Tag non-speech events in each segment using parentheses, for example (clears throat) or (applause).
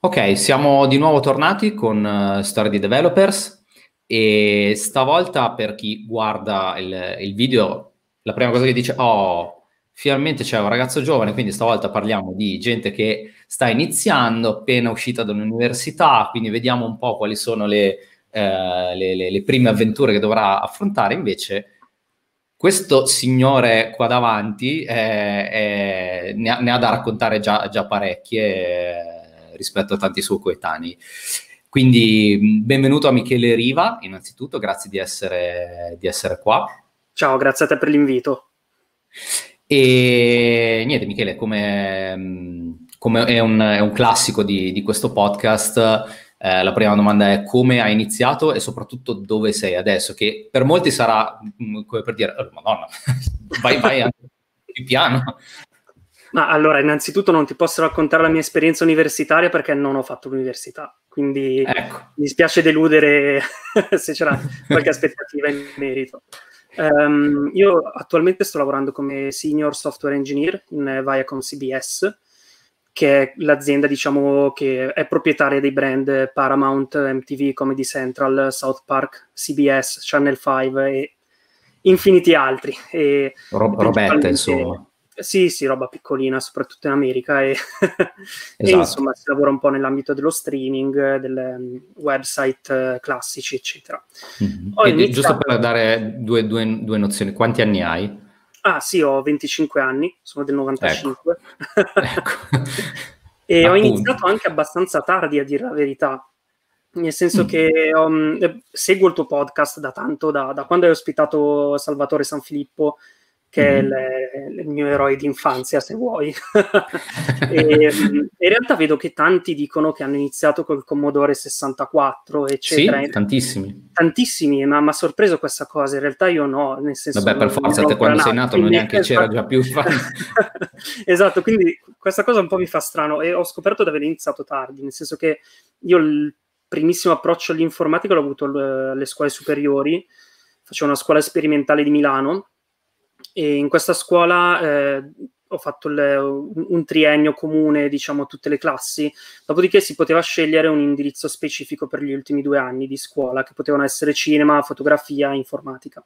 Ok, siamo di nuovo tornati con uh, Story di Developers e stavolta per chi guarda il, il, video, la prima cosa che dice, oh, finalmente c'è un ragazzo giovane, quindi stavolta parliamo di gente che sta iniziando, appena uscita dall'università, quindi vediamo un po' quali sono le, uh, le, le, le prime avventure che dovrà affrontare, invece questo signore qua davanti eh, eh, ne, ha, ne, ha, da raccontare già, già parecchie rispetto a tanti suoi coetanei. Quindi benvenuto a Michele Riva, innanzitutto, grazie di essere, di essere qua. Ciao, grazie a te per l'invito. E niente, Michele, come, come è, un, è, un, classico di, di questo podcast, eh, la prima domanda è come hai iniziato e soprattutto dove sei adesso, che per molti sarà come per dire, oh, madonna, (laughs) vai, vai anche più piano. Ma allora, innanzitutto non ti posso raccontare la mia esperienza universitaria perché non ho fatto l'università, quindi ecco. mi spiace deludere (laughs) se c'era qualche aspettativa in merito. Um, io attualmente sto lavorando come senior software engineer in Viacom CBS, che è l'azienda diciamo, che è proprietaria dei brand Paramount, MTV, Comedy Central, South Park, CBS, Channel 5 e infiniti altri. E Rob- Robette, insomma. Sì, sì, roba piccolina, soprattutto in America e, (laughs) esatto. e insomma si lavora un po' nell'ambito dello streaming, delle mm, website uh, classici, eccetera. Mm-hmm. Iniziato... Giusto per dare due, due, due, nozioni, quanti anni hai? Ah sì, ho 25 anni, sono del 95. Ecco. (laughs) ecco. e Appunto. ho iniziato anche abbastanza tardi, a dire la verità. Nel senso mm. che um, seguo il tuo podcast da tanto, da, da quando hai ospitato Salvatore Sanfilippo che mm-hmm. è le, il mio eroe d'infanzia, se vuoi. (laughs) e, in realtà vedo che tanti dicono che hanno iniziato col Commodore 64, eccetera. Sì, tantissimi. Tantissimi, ma mi ha sorpreso questa cosa. In realtà io no, nel senso... Vabbè, per forza, te quando sei nato non neanche c'era già più... (laughs) esatto, quindi questa cosa un po' mi fa strano e ho scoperto di aver iniziato tardi, nel senso che io il primissimo approccio all'informatica l'ho avuto alle scuole superiori, facevo una scuola sperimentale di Milano, e in questa scuola eh, ho fatto le, un triennio comune, diciamo, a tutte le classi, dopodiché si poteva scegliere un indirizzo specifico per gli ultimi due anni di scuola, che potevano essere cinema, fotografia, informatica.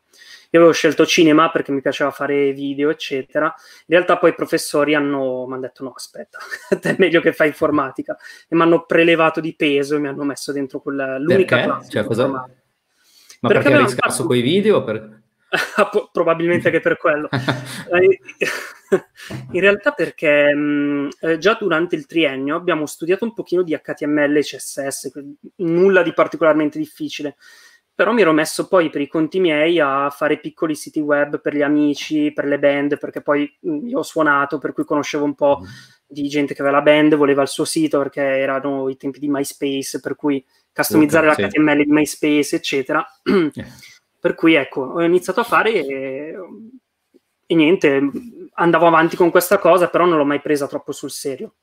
Io avevo scelto cinema perché mi piaceva fare video, eccetera. In realtà poi i professori hanno, mi hanno detto no, aspetta, (laughs) è meglio che fai informatica. E mi hanno prelevato di peso e mi hanno messo dentro quella, l'unica perché? classe. Cioè, cosa... Ma perché, perché eri scarso fatto... con i video? Per... (laughs) probabilmente che per quello. (laughs) Eh, (laughs) in realtà perché mh, eh, già durante il triennio abbiamo studiato un pochino di HTML e CSS, nulla di particolarmente difficile, però mi ero messo poi per i conti miei a fare piccoli siti web per gli amici, per le band, perché poi mh, io ho suonato, per cui conoscevo un po' mm. di gente che aveva la band, voleva il suo sito perché erano i tempi di MySpace, per cui customizzare okay, l'HTML sì. di MySpace, eccetera. Yeah (clears throat) per cui ecco, ho iniziato a fare e, e niente, andavo avanti con questa cosa, però non l'ho mai presa troppo sul serio.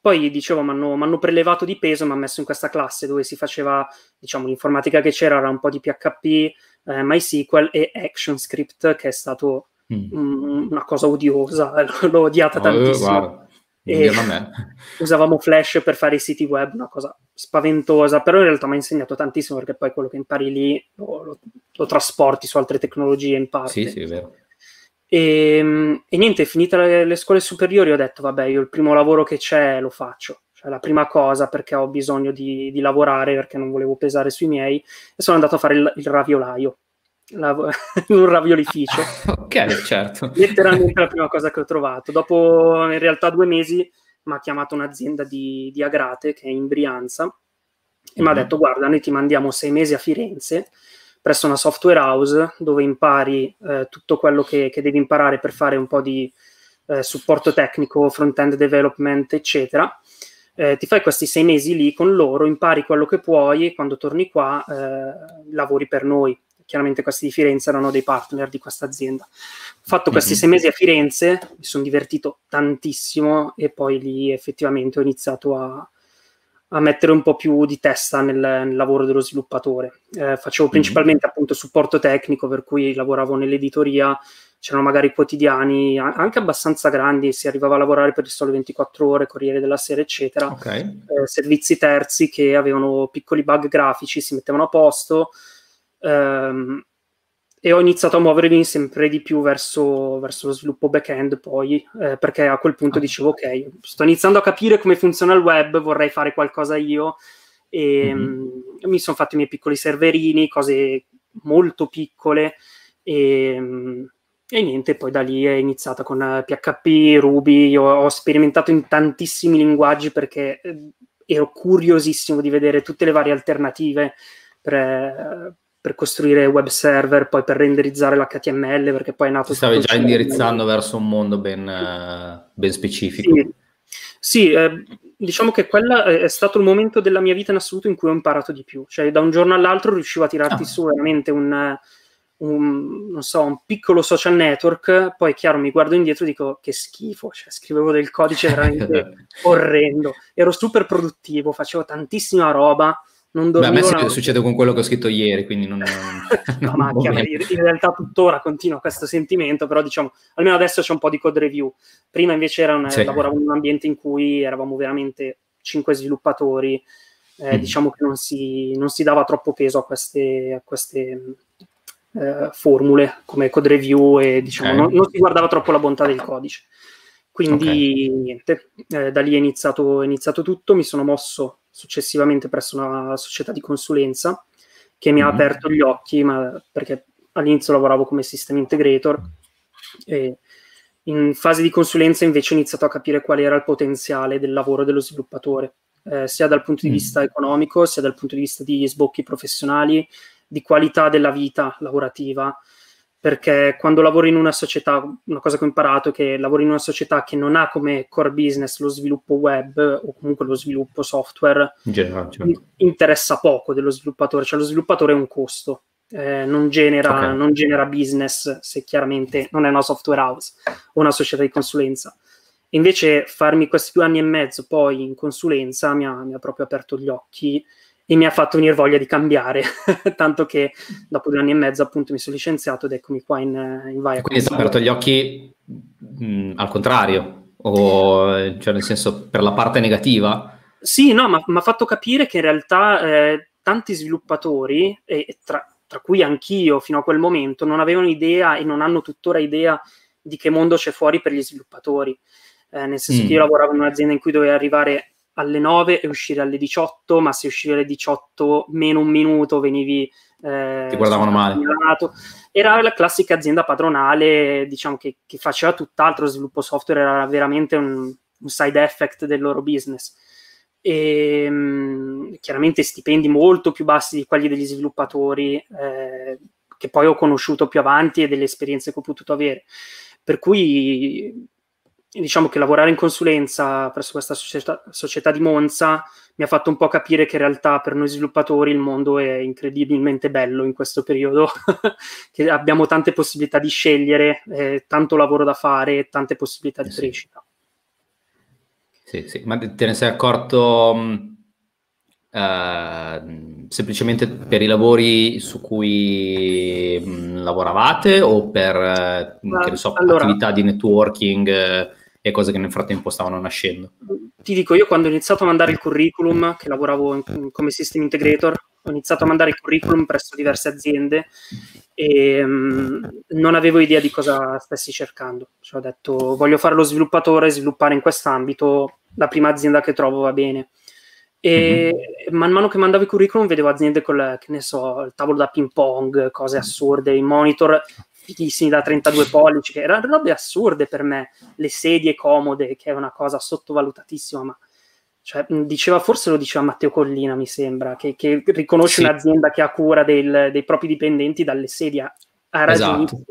Poi dicevo, mi hanno prelevato di peso, mi hanno messo in questa classe dove si faceva, diciamo, l'informatica che c'era era un po' di PHP, eh, MySQL e ActionScript, che è stato mm. un, una cosa odiosa, (laughs) l'ho odiata oh, tantissimo. Guarda. E (laughs) usavamo Flash per fare i siti web, una cosa spaventosa, però in realtà mi ha insegnato tantissimo perché poi quello che impari lì lo, lo, lo trasporti su altre tecnologie in parte. Sì, sì, è vero. E, ehm, e niente, finite le, le, scuole superiori ho detto, vabbè, io il primo lavoro che c'è lo faccio, cioè la prima cosa perché ho bisogno di, di lavorare, perché non volevo pesare sui miei, e sono andato a fare il, il raviolaio (laughs) in un raviolificio. (laughs) ok, certo. Letteralmente la prima cosa che ho trovato. Dopo in realtà due mesi mi ha chiamato un'azienda di, di Agrate che è in Brianza e mm-hmm. mi ha detto guarda noi ti mandiamo sei mesi a Firenze presso una software house dove impari eh, tutto quello che, che, devi imparare per fare un po' di eh, supporto tecnico, front-end development, eccetera. Eh, ti fai questi sei mesi lì con loro, impari quello che puoi e quando torni qua eh, lavori per noi chiaramente questi di Firenze erano dei partner di questa azienda. Ho fatto questi mm-hmm. sei mesi a Firenze, mi sono divertito tantissimo e poi lì effettivamente ho iniziato a, a mettere un po' più di testa nel, nel lavoro dello sviluppatore. Eh, facevo mhm. principalmente mm-hmm. appunto supporto tecnico, per cui lavoravo nell'editoria, c'erano magari quotidiani anche abbastanza grandi, si arrivava a lavorare per il sole 24 ore, Corriere della Sera, eccetera, okay. eh, servizi terzi che avevano piccoli bug grafici, si mettevano a posto. Ehm, e ho iniziato a muovermi sempre di più verso, verso lo sviluppo back-end poi, eh, perché a quel punto ah. dicevo ok, sto iniziando a capire come funziona il web, vorrei fare qualcosa io e mm-hmm. mh, mi sono fatto i miei piccoli serverini, cose molto piccole e, mh, e niente, poi da lì è iniziata con PHP, Ruby, ho, ho sperimentato in tantissimi linguaggi perché eh, ero curiosissimo di vedere tutte le varie alternative per, per costruire web server, poi per renderizzare l'HTML, perché poi è nato... Stavi già indirizzando verso un mondo ben, uh, ben specifico. Sì, sì eh, diciamo che quella è stato il momento della mia vita in assoluto in cui ho imparato di più. Cioè, da un giorno all'altro riuscivo a tirarti ah. su veramente un, un, so, un, piccolo social network, poi chiaro mi guardo indietro e dico che schifo, cioè, scrivevo del codice veramente (laughs) orrendo, ero super produttivo, facevo tantissima roba, non. Beh, a me succede con quello che ho scritto ieri, quindi non... (laughs) no, ma in realtà tuttora continua questo sentimento, però diciamo, almeno adesso c'è un po' di code review. Prima invece era un, sì. lavoravo in un ambiente in cui eravamo veramente cinque sviluppatori, eh, mm. diciamo che non si, non si, dava troppo peso a queste, a queste eh, formule come code review e diciamo, okay. non, non, si guardava troppo la bontà del codice. Quindi okay. niente, eh, da lì è iniziato, è iniziato tutto, mi sono mosso successivamente presso una società di consulenza che mi ha mm-hmm. aperto gli occhi, ma perché all'inizio lavoravo come system integrator e in fase di consulenza invece ho iniziato a capire qual era il potenziale del lavoro dello sviluppatore, eh, sia dal punto di mm. vista economico, sia dal punto di vista di sbocchi professionali, di qualità della vita lavorativa perché quando lavori in una società, una cosa che ho imparato è che lavori in una società che non ha come core business lo sviluppo web o comunque lo sviluppo software, Genera, certo. interessa poco dello sviluppatore, cioè lo sviluppatore è un costo, eh, non, genera, okay. non, genera, business se chiaramente non è una software house o una società di consulenza. Invece farmi questi due anni e mezzo poi in consulenza mi ha, mi ha proprio aperto gli occhi e mi ha fatto venire voglia di cambiare, (laughs) tanto che dopo due anni e mezzo appunto mi sono licenziato ed eccomi qua in, in Vaia. Quindi ha aperto gli occhi mh, mm, al contrario, o cioè nel senso per la parte negativa? Sì, no, ma mi ha fatto capire che in realtà eh, tanti sviluppatori, e tra, tra cui anch'io fino a quel momento, non avevano idea e non hanno tuttora idea di che mondo c'è fuori per gli sviluppatori. Eh, nel senso mm. che io lavoravo in un'azienda in cui dovevo arrivare alle 9 e uscire alle 18, ma se uscivi alle 18 meno un minuto venivi... Eh, Ti guardavano male. Era la classica azienda padronale, diciamo, che, che faceva tutt'altro, sviluppo software era veramente un, un side effect del loro business. E mh, mm, chiaramente stipendi molto più bassi di quelli degli sviluppatori eh, che poi ho conosciuto più avanti e delle esperienze che ho potuto avere. Per cui diciamo che lavorare in consulenza presso questa società, società, di Monza mi ha fatto un po' capire che in realtà per noi sviluppatori il mondo è incredibilmente bello in questo periodo, (laughs) che abbiamo tante possibilità di scegliere, eh, tanto lavoro da fare, tante possibilità di sì. crescita. Sì, sì, ma te ne sei accorto uh, semplicemente per i lavori su cui mh, lavoravate o per uh, che so, allora, attività di networking? Uh, e cose che nel frattempo stavano nascendo. Ti dico, io quando ho iniziato a mandare il curriculum, che lavoravo in, come system integrator, ho iniziato a mandare il curriculum presso diverse aziende e um, non avevo idea di cosa stessi cercando. Cioè, ho detto, voglio fare lo sviluppatore, sviluppare in quest'ambito, la prima azienda che trovo va bene. E mm-hmm. man mano che mandavo i curriculum vedevo aziende con, che ne so, il tavolo da ping pong, cose assurde, i monitor fighissimi da 32 pollici, che erano robe assurde per me, le sedie comode, che è una cosa sottovalutatissima, ma cioè, diceva, forse lo diceva Matteo Collina, mi sembra, che, che riconosce sì. un'azienda che ha cura del, dei propri dipendenti dalle sedie. Ha ragione. Esatto.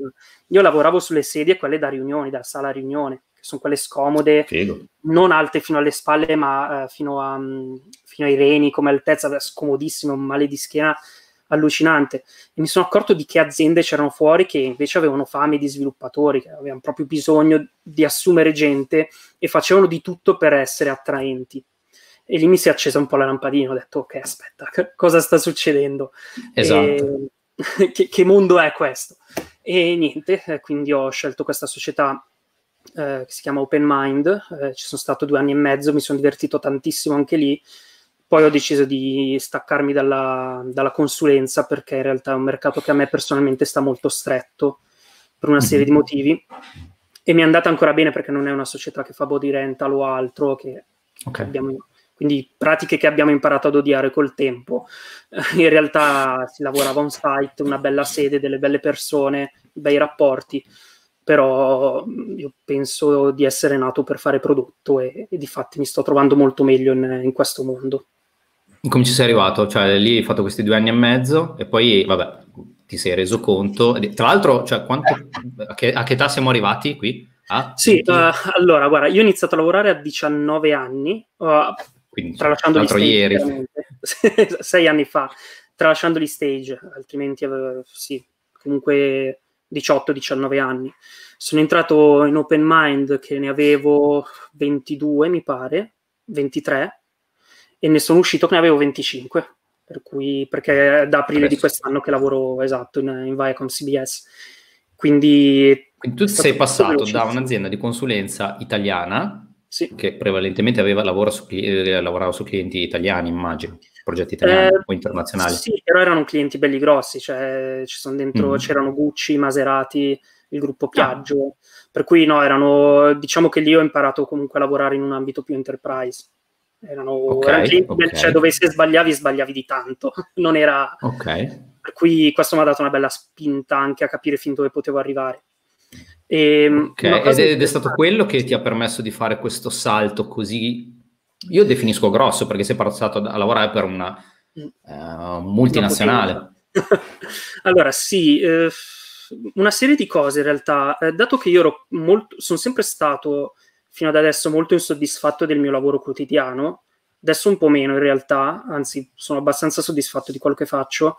Io lavoravo sulle sedie, quelle da riunioni, da sala riunione, che sono quelle scomode, Figo. non alte fino alle spalle, ma uh, fino, a, um, fino, ai reni come altezza, scomodissimo, un male di schiena allucinante. E mi sono accorto di che aziende c'erano fuori che invece avevano fame di sviluppatori, che avevano proprio bisogno di assumere gente e facevano di tutto per essere attraenti. E lì mi si è accesa un po' la lampadina, ho detto ok, aspetta, cosa sta succedendo? Esatto. E, (laughs) che, che, mondo è questo? E niente, eh, quindi ho scelto questa società eh, che si chiama Open Mind, eh, ci sono stato due anni e mezzo, mi sono divertito tantissimo anche lì, poi ho deciso di staccarmi dalla, dalla, consulenza perché in realtà è un mercato che a me personalmente sta molto stretto per una serie di mhm. motivi e mi è andata ancora bene perché non è una società che fa body rental o altro che okay. abbiamo quindi pratiche che abbiamo imparato ad odiare col tempo. (laughs) In realtà si lavorava on site, una bella sede, delle belle persone, bei rapporti, però io penso di essere nato per fare prodotto e, e di fatti mi sto trovando molto meglio in, in questo mondo. Come ci sei arrivato? Cioè, lì hai fatto questi due anni e mezzo e poi, vabbè, ti sei reso conto. Tra l'altro, cioè, quanto, a, che, a, che, età siamo arrivati qui? Ah, sì, uh, allora, guarda, io ho iniziato a lavorare a 19 anni, uh, Quindi, tralasciando gli stage, ieri. (laughs) sei anni fa, tralasciando gli stage, altrimenti avevo, sì, comunque 18-19 anni. Sono entrato in Open Mind che ne avevo 22, mi pare, 23, e ne sono uscito che ne avevo 25, per cui, perché è da aprile di quest'anno che lavoro esatto in, in Viacom CBS. Quindi, Quindi tu sei passato da un'azienda di consulenza italiana sì. che prevalentemente aveva, lavoro su, eh, lavorava su clienti italiani, immagino, progetti italiani eh, o internazionali. Sì, però erano clienti belli grossi, cioè ci sono dentro, mm. c'erano Gucci, Maserati, il gruppo ah. Piaggio, ah. per cui no, erano, diciamo che lì ho imparato comunque a lavorare in un ambito più enterprise. Erano, okay, erano okay. Cioè, dove se sbagliavi, sbagliavi di tanto. (laughs) Non era... Ok. Per cui questo mi ha dato una bella spinta anche a capire fin dove potevo arrivare. E, ehm, okay. ed, ed è stato quello che ti ha permesso di fare questo salto così... Io definisco grosso perché sei passato a lavorare per una uh, multinazionale. (laughs) allora, sì, eh, una serie di cose in realtà. Eh, dato che io ero molto, sono sempre stato fino ad adesso molto insoddisfatto del mio lavoro quotidiano, adesso un po' meno in realtà, anzi sono abbastanza soddisfatto di quello che faccio,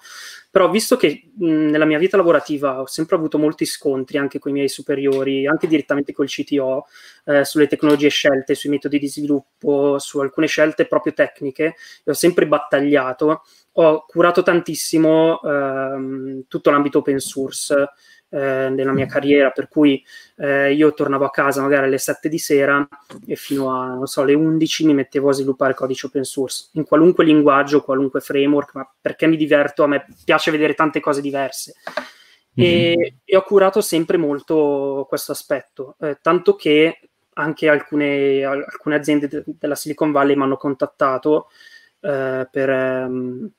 però visto che mh, nella mia vita lavorativa ho sempre avuto molti scontri anche con i miei superiori, anche direttamente col CTO, eh, sulle tecnologie scelte, sui metodi di sviluppo, su alcune scelte proprio tecniche, e ho sempre battagliato, ho curato tantissimo ehm, tutto l'ambito open source, eh, nella mia carriera, per cui eh, io tornavo a casa magari alle 7 di sera e fino a, non so, alle 11 mi mettevo a sviluppare codice open source, in qualunque linguaggio, qualunque framework, ma perché mi diverto, a me piace vedere tante cose diverse. E, mm-hmm. e ho curato sempre molto questo aspetto, eh, tanto che anche alcune, alcune aziende de- della Silicon Valley mi hanno contattato eh, per, um,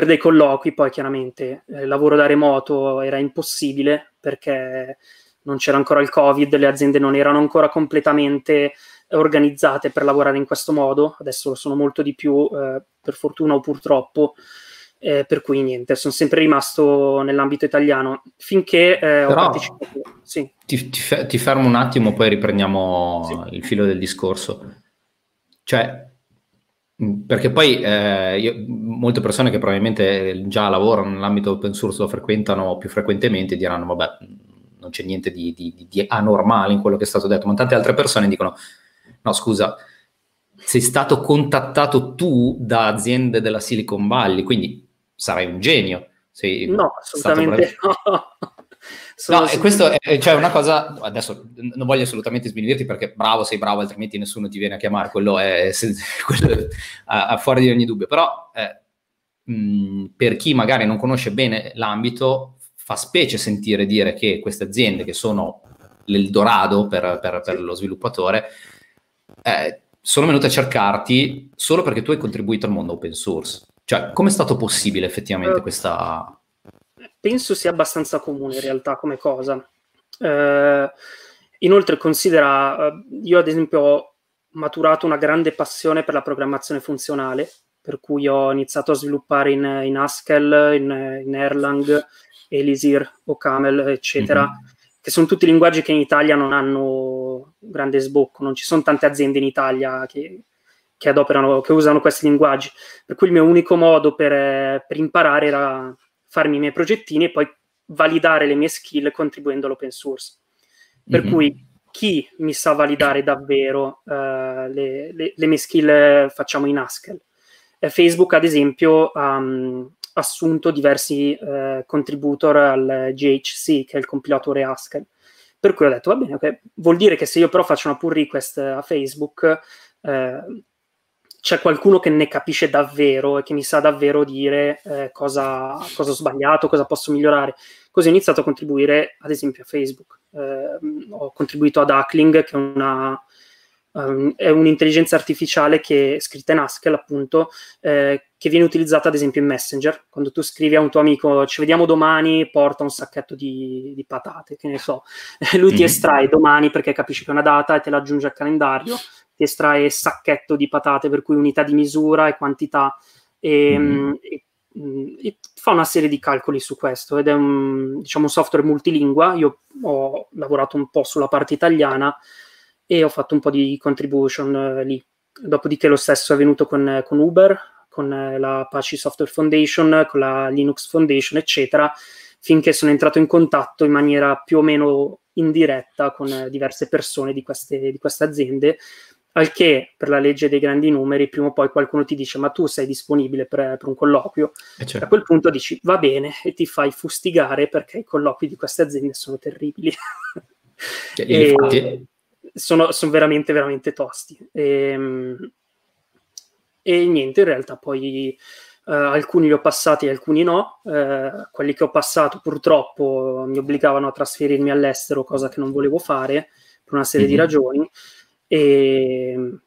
per dei colloqui, poi chiaramente il eh, lavoro da remoto era impossibile perché non c'era ancora il Covid, le aziende non erano ancora completamente organizzate per lavorare in questo modo, adesso lo sono molto di più, eh, per fortuna o purtroppo, eh, per cui niente, sono sempre rimasto nell'ambito italiano finché eh, ho partecipato. Sì. Ti, ti, fermo un attimo, poi riprendiamo sì. il filo del discorso. Cioè, perché poi eh, io, molte persone che probabilmente già lavorano nell'ambito open source lo frequentano più frequentemente diranno vabbè non c'è niente di, di, di, anormale in quello che è stato detto, ma tante altre persone dicono no scusa, sei stato contattato tu da aziende della Silicon Valley, quindi sarai un genio. Sei no, assolutamente no. (laughs) no, e questo è cioè, una cosa, adesso non voglio assolutamente sminuirti perché bravo, sei bravo, altrimenti nessuno ti viene a chiamare, quello è, (laughs) quello è a, a fuori di ogni dubbio, però eh, mh, per chi magari non conosce bene l'ambito, fa specie sentire dire che queste aziende che sono l'Eldorado per, per, per lo sviluppatore, eh, sono venute a cercarti solo perché tu hai contribuito al mondo open source. Cioè, come è stato possibile effettivamente uh, questa penso sia abbastanza comune in realtà come cosa. Eh, inoltre considera, eh, io ad esempio ho maturato una grande passione per la programmazione funzionale, per cui ho iniziato a sviluppare in, in Haskell, in, in, Erlang, Elisir, OCaml, eccetera, mm-hmm. che sono tutti linguaggi che in Italia non hanno grande sbocco, non ci sono tante aziende in Italia che, che adoperano, che usano questi linguaggi, per cui il mio unico modo per, per imparare era farmi i miei progettini e poi validare le mie skill contribuendo all'open source. Per mm-hmm. cui chi mi sa validare davvero uh, le, le, le, mie skill facciamo in Haskell. Eh, Facebook, ad esempio, um, assunto diversi eh, contributor al GHC, che è il compilatore Haskell. Per cui ho detto, va bene, okay. vuol dire che se io però faccio una pull request a Facebook, eh, c'è qualcuno che ne capisce davvero e che mi sa davvero dire eh, cosa, cosa, ho sbagliato, cosa posso migliorare. Così ho iniziato a contribuire, ad esempio, a Facebook. Eh, ho contribuito ad Hackling, che è una, um, è un'intelligenza artificiale che scritta in Haskell, appunto, eh, che viene utilizzata ad esempio in Messenger. Quando tu scrivi a un tuo amico ci vediamo domani, porta un sacchetto di, di patate, che ne so. (laughs) Lui ti estrae domani perché capisce che è una data e te l'aggiunge al calendario, ti estrae sacchetto di patate, per cui unità di misura e quantità. E, mm-hmm. e, mm, e fa una serie di calcoli su questo ed è un, diciamo, un software multilingua. Io ho lavorato un po' sulla parte italiana e ho fatto un po' di contribution eh, lì. Dopodiché lo stesso è venuto con, con Uber, con eh, la Apache Software Foundation, con la Linux Foundation, eccetera, finché sono entrato in contatto in maniera più o meno indiretta con eh, diverse persone di queste, di queste aziende, al che per la legge dei grandi numeri prima o poi qualcuno ti dice ma tu sei disponibile per, per un colloquio certo. a quel punto dici va bene e ti fai fustigare perché i colloqui di queste aziende sono terribili (laughs) e, infatti, sono, sono veramente, veramente tosti. E, ehm, e niente, in realtà poi uh, alcuni li ho passati e alcuni no. Uh, quelli che ho passato purtroppo mi obbligavano a trasferirmi all'estero, cosa che non volevo fare per una serie mm-hmm. di mhm. ragioni. E,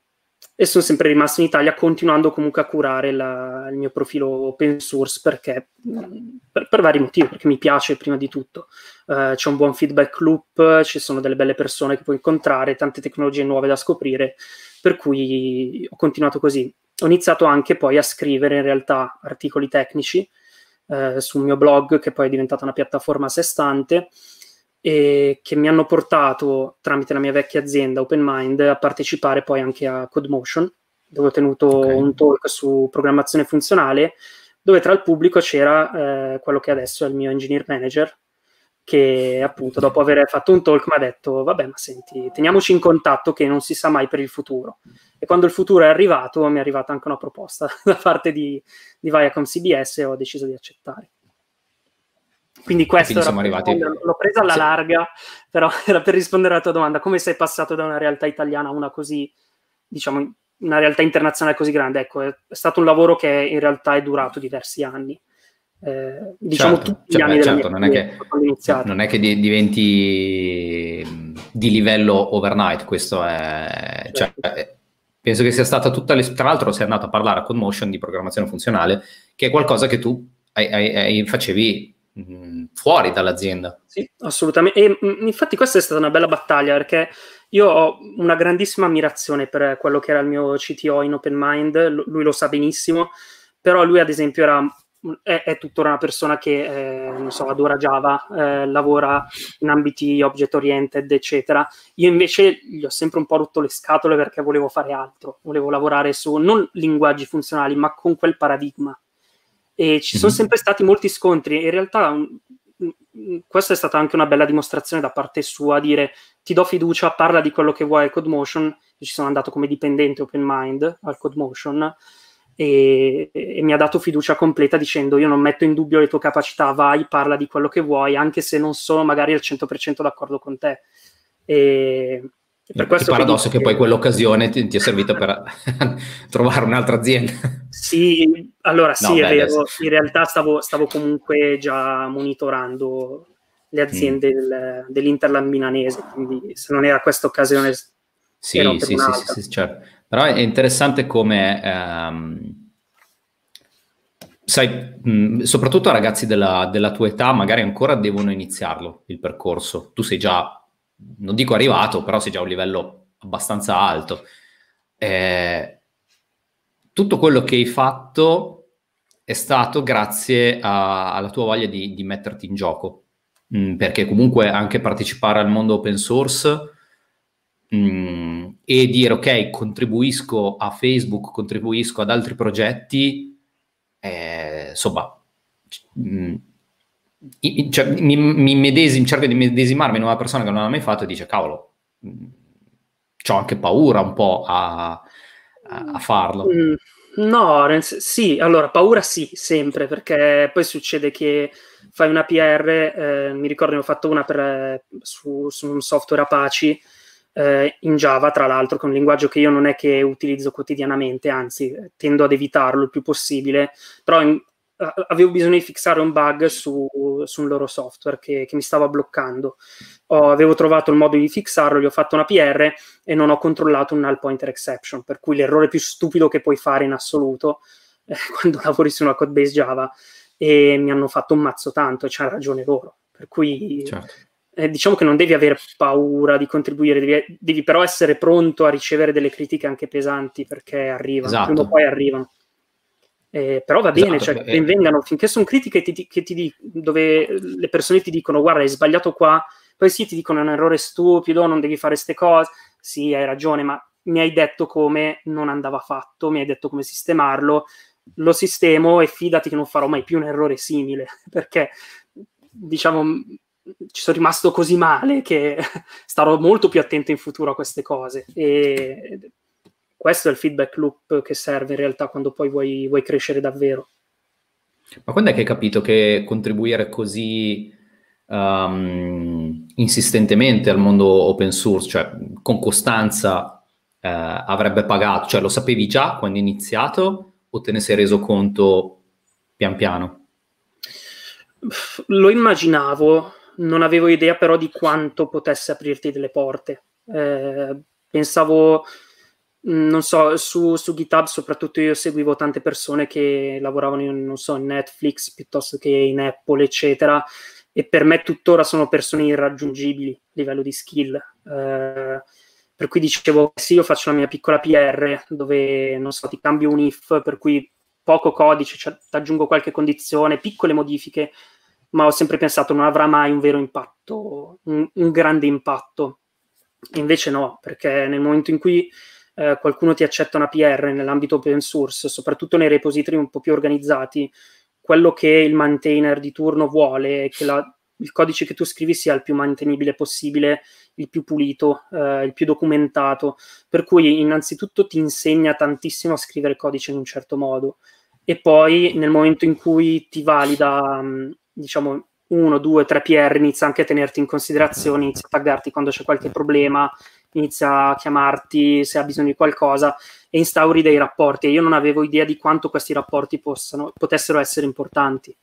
e, sono sempre rimasto in Italia continuando comunque a curare la, il mio profilo open source perché per, per, vari motivi, perché mi piace prima di tutto. Uh, c'è un buon feedback loop, ci sono delle belle persone che puoi incontrare, tante tecnologie nuove da scoprire, per cui ho continuato così. Ho iniziato anche poi a scrivere in realtà articoli tecnici uh, sul mio blog, che poi è diventata una piattaforma a sé stante, e che mi hanno portato tramite la mia vecchia azienda OpenMind a partecipare poi anche a CodeMotion, dove ho tenuto okay. un talk su programmazione funzionale dove tra il pubblico c'era eh, quello che adesso è il mio engineer manager, che appunto dopo aver fatto un talk mi ha detto, vabbè, ma senti, teniamoci in contatto che non si sa mai per il futuro. E quando il futuro è arrivato mi è arrivata anche una proposta (laughs) da parte di, di Viacom CBS e ho deciso di accettare. Quindi questo Quindi arrivati... l'ho presa alla sì. larga, però (laughs) era per rispondere alla tua domanda, come sei passato da una realtà italiana a una così, diciamo, una realtà internazionale così grande. Ecco, è, stato un lavoro che in realtà è durato diversi anni. Eh, diciamo certo, tutti gli cioè, anni certo, non, è che, non è che diventi di livello overnight, questo è... Certo. Cioè, penso che sia stata tutta... Le, tra l'altro sei andato a parlare con Motion di programmazione funzionale, che è qualcosa che tu hai, hai, hai, facevi mh, fuori dall'azienda. Sì, assolutamente. E mh, infatti questa è stata una bella battaglia perché io ho una grandissima ammirazione per quello che era il mio CTO in Open Mind, lui lo sa benissimo, però lui ad esempio era, è, è tuttora una persona che, eh, non so, adora Java, eh, lavora in ambiti object oriented, eccetera. Io invece gli ho sempre un po' rotto le scatole perché volevo fare altro, volevo lavorare su non linguaggi funzionali, ma con quel paradigma. E ci sono mm-hmm. sempre stati molti scontri. In realtà questa è stata anche una bella dimostrazione da parte sua, dire ti do fiducia, parla di quello che vuoi al CodeMotion, io ci sono andato come dipendente open mind al CodeMotion e, e, mi ha dato fiducia completa dicendo io non metto in dubbio le tue capacità, vai, parla di quello che vuoi, anche se non sono magari al 100% d'accordo con te. E, per questo il paradosso è che, poi quell'occasione ti, ti è servita per (laughs) trovare un'altra azienda. Sì, allora sì, no, è vero. In realtà stavo, stavo, comunque già monitorando le aziende mm. del, dell'Interland milanese, quindi se non era questa occasione... Sì, sì, sì, sì, certo. Però è interessante come... Um, sai, mh, soprattutto ragazzi della, della tua età magari ancora devono iniziarlo il percorso. Tu sei già non dico arrivato, però sei già a un livello abbastanza alto. Eh, tutto quello che hai fatto è stato grazie a, alla tua voglia di, di metterti in gioco, mm, perché comunque anche partecipare al mondo open source mm, e dire ok, contribuisco a Facebook, contribuisco ad altri progetti, eh, insomma, mm, cioè, mi, mi medesim, cerco di medesimarmi in una persona che non l'ha mai fatto e dice cavolo, ho anche paura un po' a, a, farlo. Mm, No, sì, allora paura sì, sempre, perché poi succede che fai una PR, eh, mi ricordo ne ho fatto una per, su, su, un software Apache eh, in Java, tra l'altro, che è un linguaggio che io non è che utilizzo quotidianamente, anzi tendo ad evitarlo il più possibile, però in, avevo bisogno di fissare un bug su, su un loro software che, che mi stava bloccando. Oh, avevo trovato il modo di fixarlo, gli ho fatto una PR e non ho controllato un null pointer exception, per cui l'errore più stupido che puoi fare in assoluto (laughs) eh, quando lavori su una codebase Java e mi hanno fatto un mazzo tanto e c'ha ragione loro. Per cui certo. eh, diciamo che non devi avere paura di contribuire, devi, devi, però essere pronto a ricevere delle critiche anche pesanti perché arrivano, esatto. prima o poi arrivano. Eh, però va bene, esatto, cioè, eh. vengano finché sono critiche che ti, che ti, dove le persone ti dicono guarda hai sbagliato qua, poi sì ti dicono è un errore stupido, non devi fare queste cose, sì hai ragione, ma mi hai detto come non andava fatto, mi hai detto come sistemarlo, lo sistemo e fidati che non farò mai più un errore simile, (laughs) perché diciamo ci sono rimasto così male che (laughs) starò molto più attento in futuro a queste cose. E questo è il feedback loop che serve in realtà quando poi vuoi, vuoi crescere davvero. Ma quando è che hai capito che contribuire così um, insistentemente al mondo open source, cioè con costanza, eh, avrebbe pagato? Cioè lo sapevi già quando hai iniziato o te ne sei reso conto pian piano? Lo immaginavo, non avevo idea però di quanto potesse aprirti delle porte. Eh, pensavo non so, su, su, GitHub soprattutto io seguivo tante persone che lavoravano in, non so, in Netflix piuttosto che in Apple, eccetera, e per me tuttora sono persone irraggiungibili a livello di skill. Eh, per cui dicevo, sì, io faccio la mia piccola PR dove, non so, ti cambio un if, per cui poco codice, cioè, ti aggiungo qualche condizione, piccole modifiche, ma ho sempre pensato non avrà mai un vero impatto, un, un grande impatto. Invece no, perché nel momento in cui eh, qualcuno ti accetta una PR nell'ambito open source, soprattutto nei repository un po' più organizzati, quello che il maintainer di turno vuole è che la, il codice che tu scrivi sia il più mantenibile possibile, il più pulito, eh, il più documentato. Per cui innanzitutto ti insegna tantissimo a scrivere codice in un certo modo e poi nel momento in cui ti valida, mm, diciamo, uno, due, tre PR inizia anche a tenerti in considerazione, inizia a taggarti quando c'è qualche problema, inizia a chiamarti se ha bisogno di qualcosa e instauri dei rapporti. E io non avevo idea di quanto questi rapporti possano, potessero essere importanti.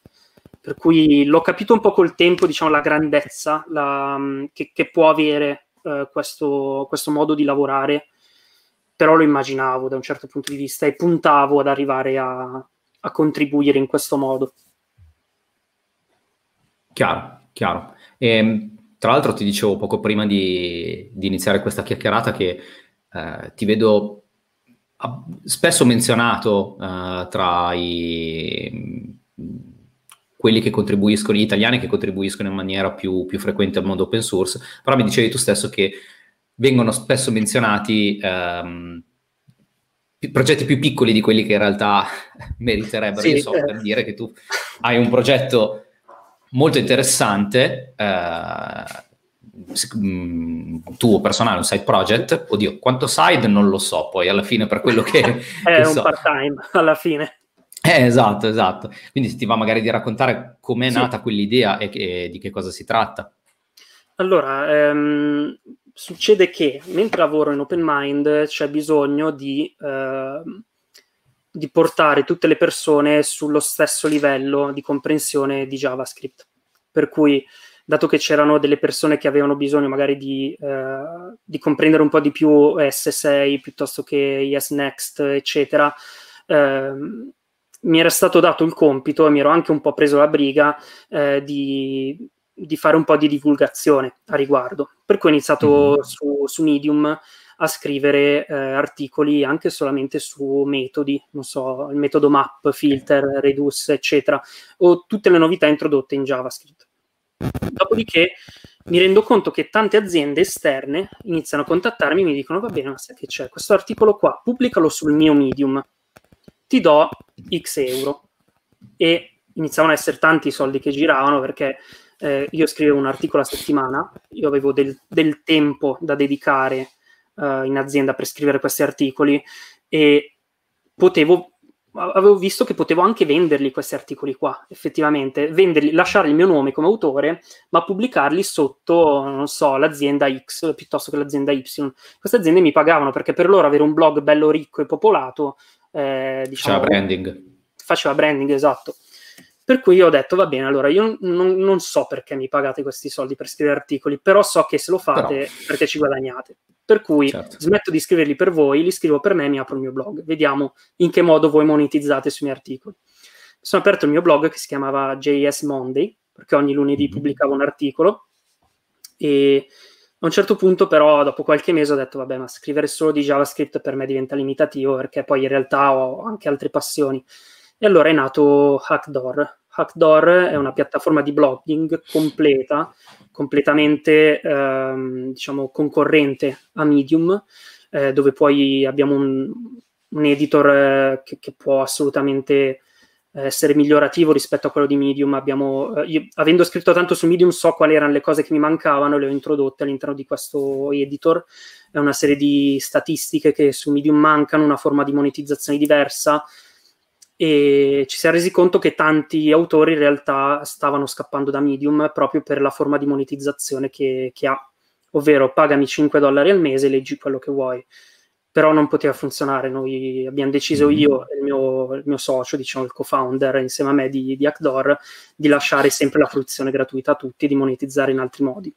Per cui l'ho capito un po' col tempo, diciamo, la grandezza la, che, che, può avere eh, questo, questo modo di lavorare, però lo immaginavo da un certo punto di vista e puntavo ad arrivare a, a contribuire in questo modo. Chiaro, chiaro. E, ehm, tra l'altro ti dicevo poco prima di, di iniziare questa chiacchierata che eh, ti vedo spesso menzionato eh, tra i, quelli che contribuiscono, gli italiani che contribuiscono in maniera più, più, frequente al mondo open source, però mi dicevi tu stesso che vengono spesso menzionati ehm, progetti più piccoli di quelli che in realtà (laughs) meriterebbero. Sì, so, eh. per dire che tu hai un progetto molto interessante, eh, mm, tuo personale, un side project, oddio, quanto side non lo so, poi alla fine per quello che... (laughs) È che un so. part-time, (laughs) alla fine. Eh, esatto, esatto. Quindi ti va magari di raccontare com'è sì. nata quell'idea e, che, di che cosa si tratta. Allora, ehm, succede che mentre lavoro in Open Mind c'è bisogno di... Eh, di portare tutte le persone sullo stesso livello di comprensione di JavaScript. Per cui, dato che c'erano delle persone che avevano bisogno magari di, eh, di comprendere un po' di più S6 piuttosto che Yes Next, eccetera, eh, mi era stato dato il compito e mi ero anche un po' preso la briga eh, di, di, fare un po' di divulgazione a riguardo. Per cui ho iniziato mm-hmm. su, su Medium a scrivere eh, articoli anche solamente su metodi, non so, il metodo map, filter, reduce, eccetera, o tutte le novità introdotte in JavaScript. Dopodiché mi rendo conto che tante aziende esterne iniziano a contattarmi e mi dicono: Va bene, ma sai che c'è? Questo articolo qua, pubblicalo sul mio Medium, ti do X euro. E iniziavano ad essere tanti i soldi che giravano perché eh, io scrivevo un articolo a settimana, io avevo del, del tempo da dedicare uh, in azienda per scrivere questi articoli e potevo avevo visto che potevo anche venderli questi articoli qua, effettivamente, venderli, lasciare il mio nome come autore, ma pubblicarli sotto, non so, l'azienda X piuttosto che l'azienda Y. Queste aziende mi pagavano perché per loro avere un blog bello ricco e popolato, eh, diciamo, faceva branding. Faceva branding, esatto. Per cui ho detto, va bene, allora io non, non, so perché mi pagate questi soldi per scrivere articoli, però so che se lo fate però... perché ci guadagnate. Per cui certo. smetto di scriverli per voi, li scrivo per me e mi apro il mio blog. Vediamo in che modo voi monetizzate sui miei articoli. Sono aperto il mio blog che si chiamava JS Monday, perché ogni lunedì mm-hmm. pubblicavo un articolo e a un certo punto però dopo qualche mese ho detto vabbè ma scrivere solo di JavaScript per me diventa limitativo perché poi in realtà ho anche altre passioni e allora è nato Hackdoor Hackdoor è una piattaforma di blogging completa, completamente ehm, diciamo, concorrente a Medium, eh, dove poi abbiamo un, un editor eh, che, che, può assolutamente essere migliorativo rispetto a quello di Medium. Abbiamo, eh, io, avendo scritto tanto su Medium, so quali erano le cose che mi mancavano, le ho introdotte all'interno di questo editor. È una serie di statistiche che su Medium mancano, una forma di monetizzazione diversa e ci si è resi conto che tanti autori in realtà stavano scappando da Medium proprio per la forma di monetizzazione che, che ha, ovvero pagami 5 dollari al mese e leggi quello che vuoi. Però non poteva funzionare, noi abbiamo deciso mm-hmm. io e il mio, il mio, socio, diciamo il co-founder insieme a me di, di Hackdoor, di lasciare sempre la fruizione gratuita a tutti e di monetizzare in altri modi.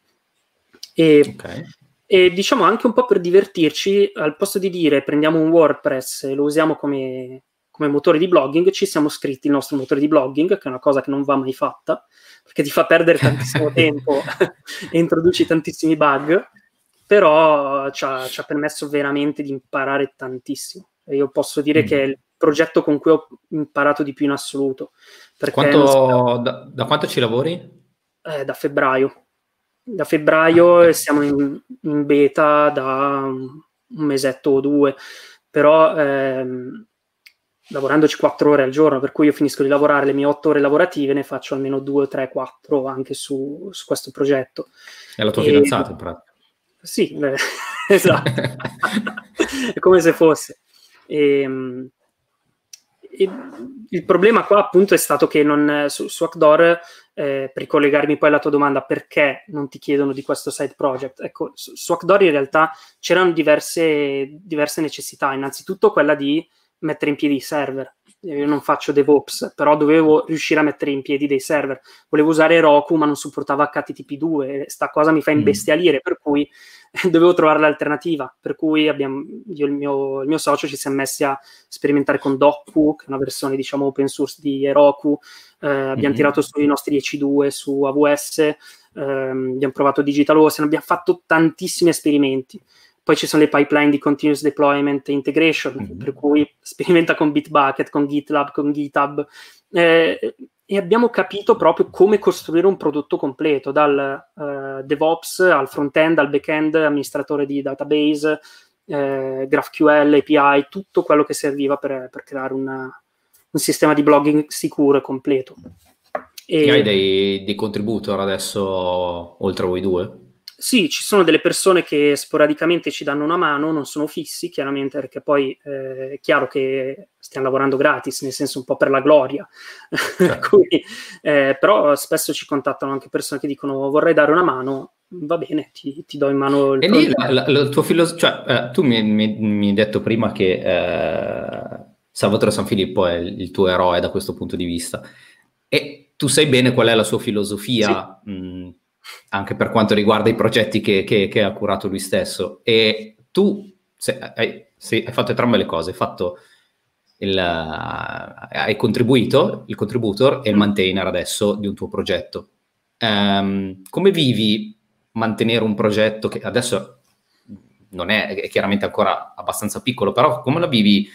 E, okay. e diciamo anche un po' per divertirci, al posto di dire prendiamo un WordPress e lo usiamo come, come motore di blogging, ci siamo scritti il nostro motore di blogging, che è una cosa che non va mai fatta, perché ti fa perdere tantissimo (laughs) tempo e introduci tantissimi bug, però ci ha, ci ha, permesso veramente di imparare tantissimo. E io posso dire mm. che è il progetto con cui ho imparato di più in assoluto. Quanto, da, da, quanto ci lavori? Eh, da febbraio. Da febbraio okay. siamo in, in, beta da un mesetto o due, però... Ehm, lavorandoci 4 ore al giorno, per cui io finisco di lavorare le mie 8 ore lavorative, ne faccio almeno 2, 3, 4 anche su, su questo progetto. È la tua e... fidanzata in pratica? Sì, beh, (laughs) esatto. è come se fosse. E, ehm, e il problema qua appunto è stato che non, su, su Hackdoor, eh, per ricollegarmi poi alla tua domanda, perché non ti chiedono di questo side project? Ecco, su, su Hackdoor in realtà c'erano diverse, diverse necessità. Innanzitutto quella di mettere in piedi i server. Io non faccio DevOps, però dovevo riuscire a mettere in piedi dei server. Volevo usare Roku, ma non supportava HTTP2 e sta cosa mi fa mm. imbestialire, per cui (laughs) dovevo trovare l'alternativa. Per cui abbiamo, io e il mio, il mio, socio ci siamo messi a sperimentare con Dokku, che è una versione diciamo open source di Heroku. Eh, abbiamo mm-hmm. tirato sui nostri EC2 su AWS, eh, abbiamo provato DigitalOcean, abbiamo fatto tantissimi esperimenti. Poi ci sono le pipeline di continuous deployment e integration, mm-hmm. per cui sperimenta con Bitbucket, con GitLab, con GitHub. Eh, e abbiamo capito proprio come costruire un prodotto completo, dal uh, DevOps al front-end, al back-end, amministratore di database, eh, GraphQL, API, tutto quello che serviva per, per creare una, un sistema di blogging sicuro e completo. E... hai dei, dei contributor adesso oltre a voi due? Sì, ci sono delle persone che sporadicamente ci danno una mano, non sono fissi chiaramente perché poi eh, è chiaro che stiamo lavorando gratis, nel senso un po' per la gloria, (laughs) certo. Cui, eh, però spesso ci contattano anche persone che dicono vorrei dare una mano, va bene, ti, ti do in mano il E lì la, la, la tua filosofia, cioè eh, tu mi, mi, mi, hai detto prima che eh, Salvatore San Filippo è il, il tuo eroe da questo punto di vista e tu sai bene qual è la sua filosofia. Sì. Mh, anche per quanto riguarda i progetti che, che, che ha curato lui stesso. E tu se, hai, se, hai, fatto entrambe le cose, hai fatto il, hai contribuito, il contributor e il mm. maintainer adesso di un tuo progetto. Um, come vivi mantenere un progetto che adesso non è, è, chiaramente ancora abbastanza piccolo, però come la vivi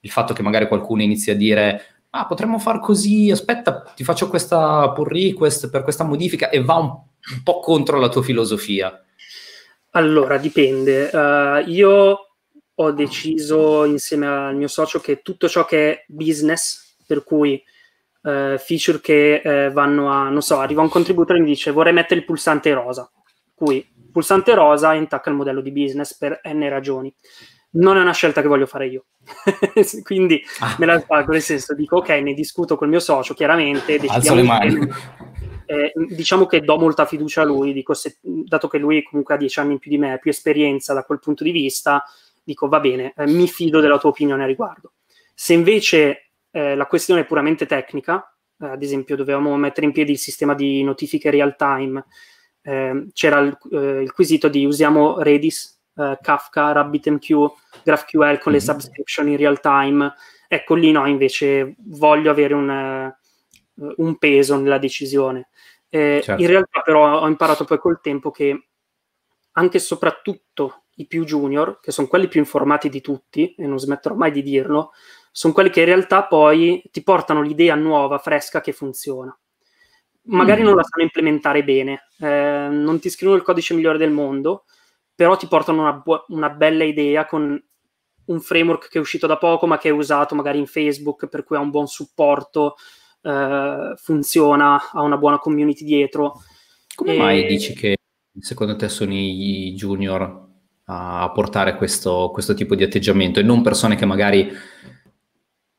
il fatto che magari qualcuno inizi a dire ah, potremmo far così, aspetta, ti faccio questa pull request per questa modifica e va un un po' contro la tua filosofia? Allora, dipende. Uh, io ho deciso insieme al mio socio che tutto ciò che è business, per cui uh, feature che uh, vanno a, non so, arriva un contributore e mi dice vorrei mettere il pulsante rosa, cui pulsante rosa intacca il modello di business per n ragioni. non è una scelta che voglio fare io. (laughs) Quindi ah. me la sbaglio, nel senso dico ok, ne discuto col mio socio, chiaramente. Alzo le mani. Eh, diciamo che do molta fiducia a lui, dico, se, dato che lui comunque ha dieci anni in più di me, ha più esperienza da quel punto di vista, dico va bene, eh, mi fido della tua opinione a riguardo. Se invece eh, la questione è puramente tecnica, eh, ad esempio dovevamo mettere in piedi il sistema di notifiche real time, ehm, c'era il, eh, il, quesito di usiamo Redis eh, Kafka, RabbitMQ, GraphQL con le mhm. subscription in real time. Ecco, lì no, invece voglio avere un, un peso nella decisione. Eh, certo. In realtà però ho imparato poi col tempo che anche e soprattutto i più junior, che sono quelli più informati di tutti, e non smetterò mai di dirlo, sono quelli che in realtà poi ti portano l'idea nuova, fresca, che funziona. Magari mm. non la sanno implementare bene, eh, non ti scrivono il codice migliore del mondo, però ti portano una, bu- una bella idea con un framework che è uscito da poco ma che è usato magari in Facebook per cui ha un buon supporto, eh, funziona, ha una buona community dietro. Come e... mai dici che secondo te sono i junior a portare questo, questo tipo di atteggiamento e non persone che magari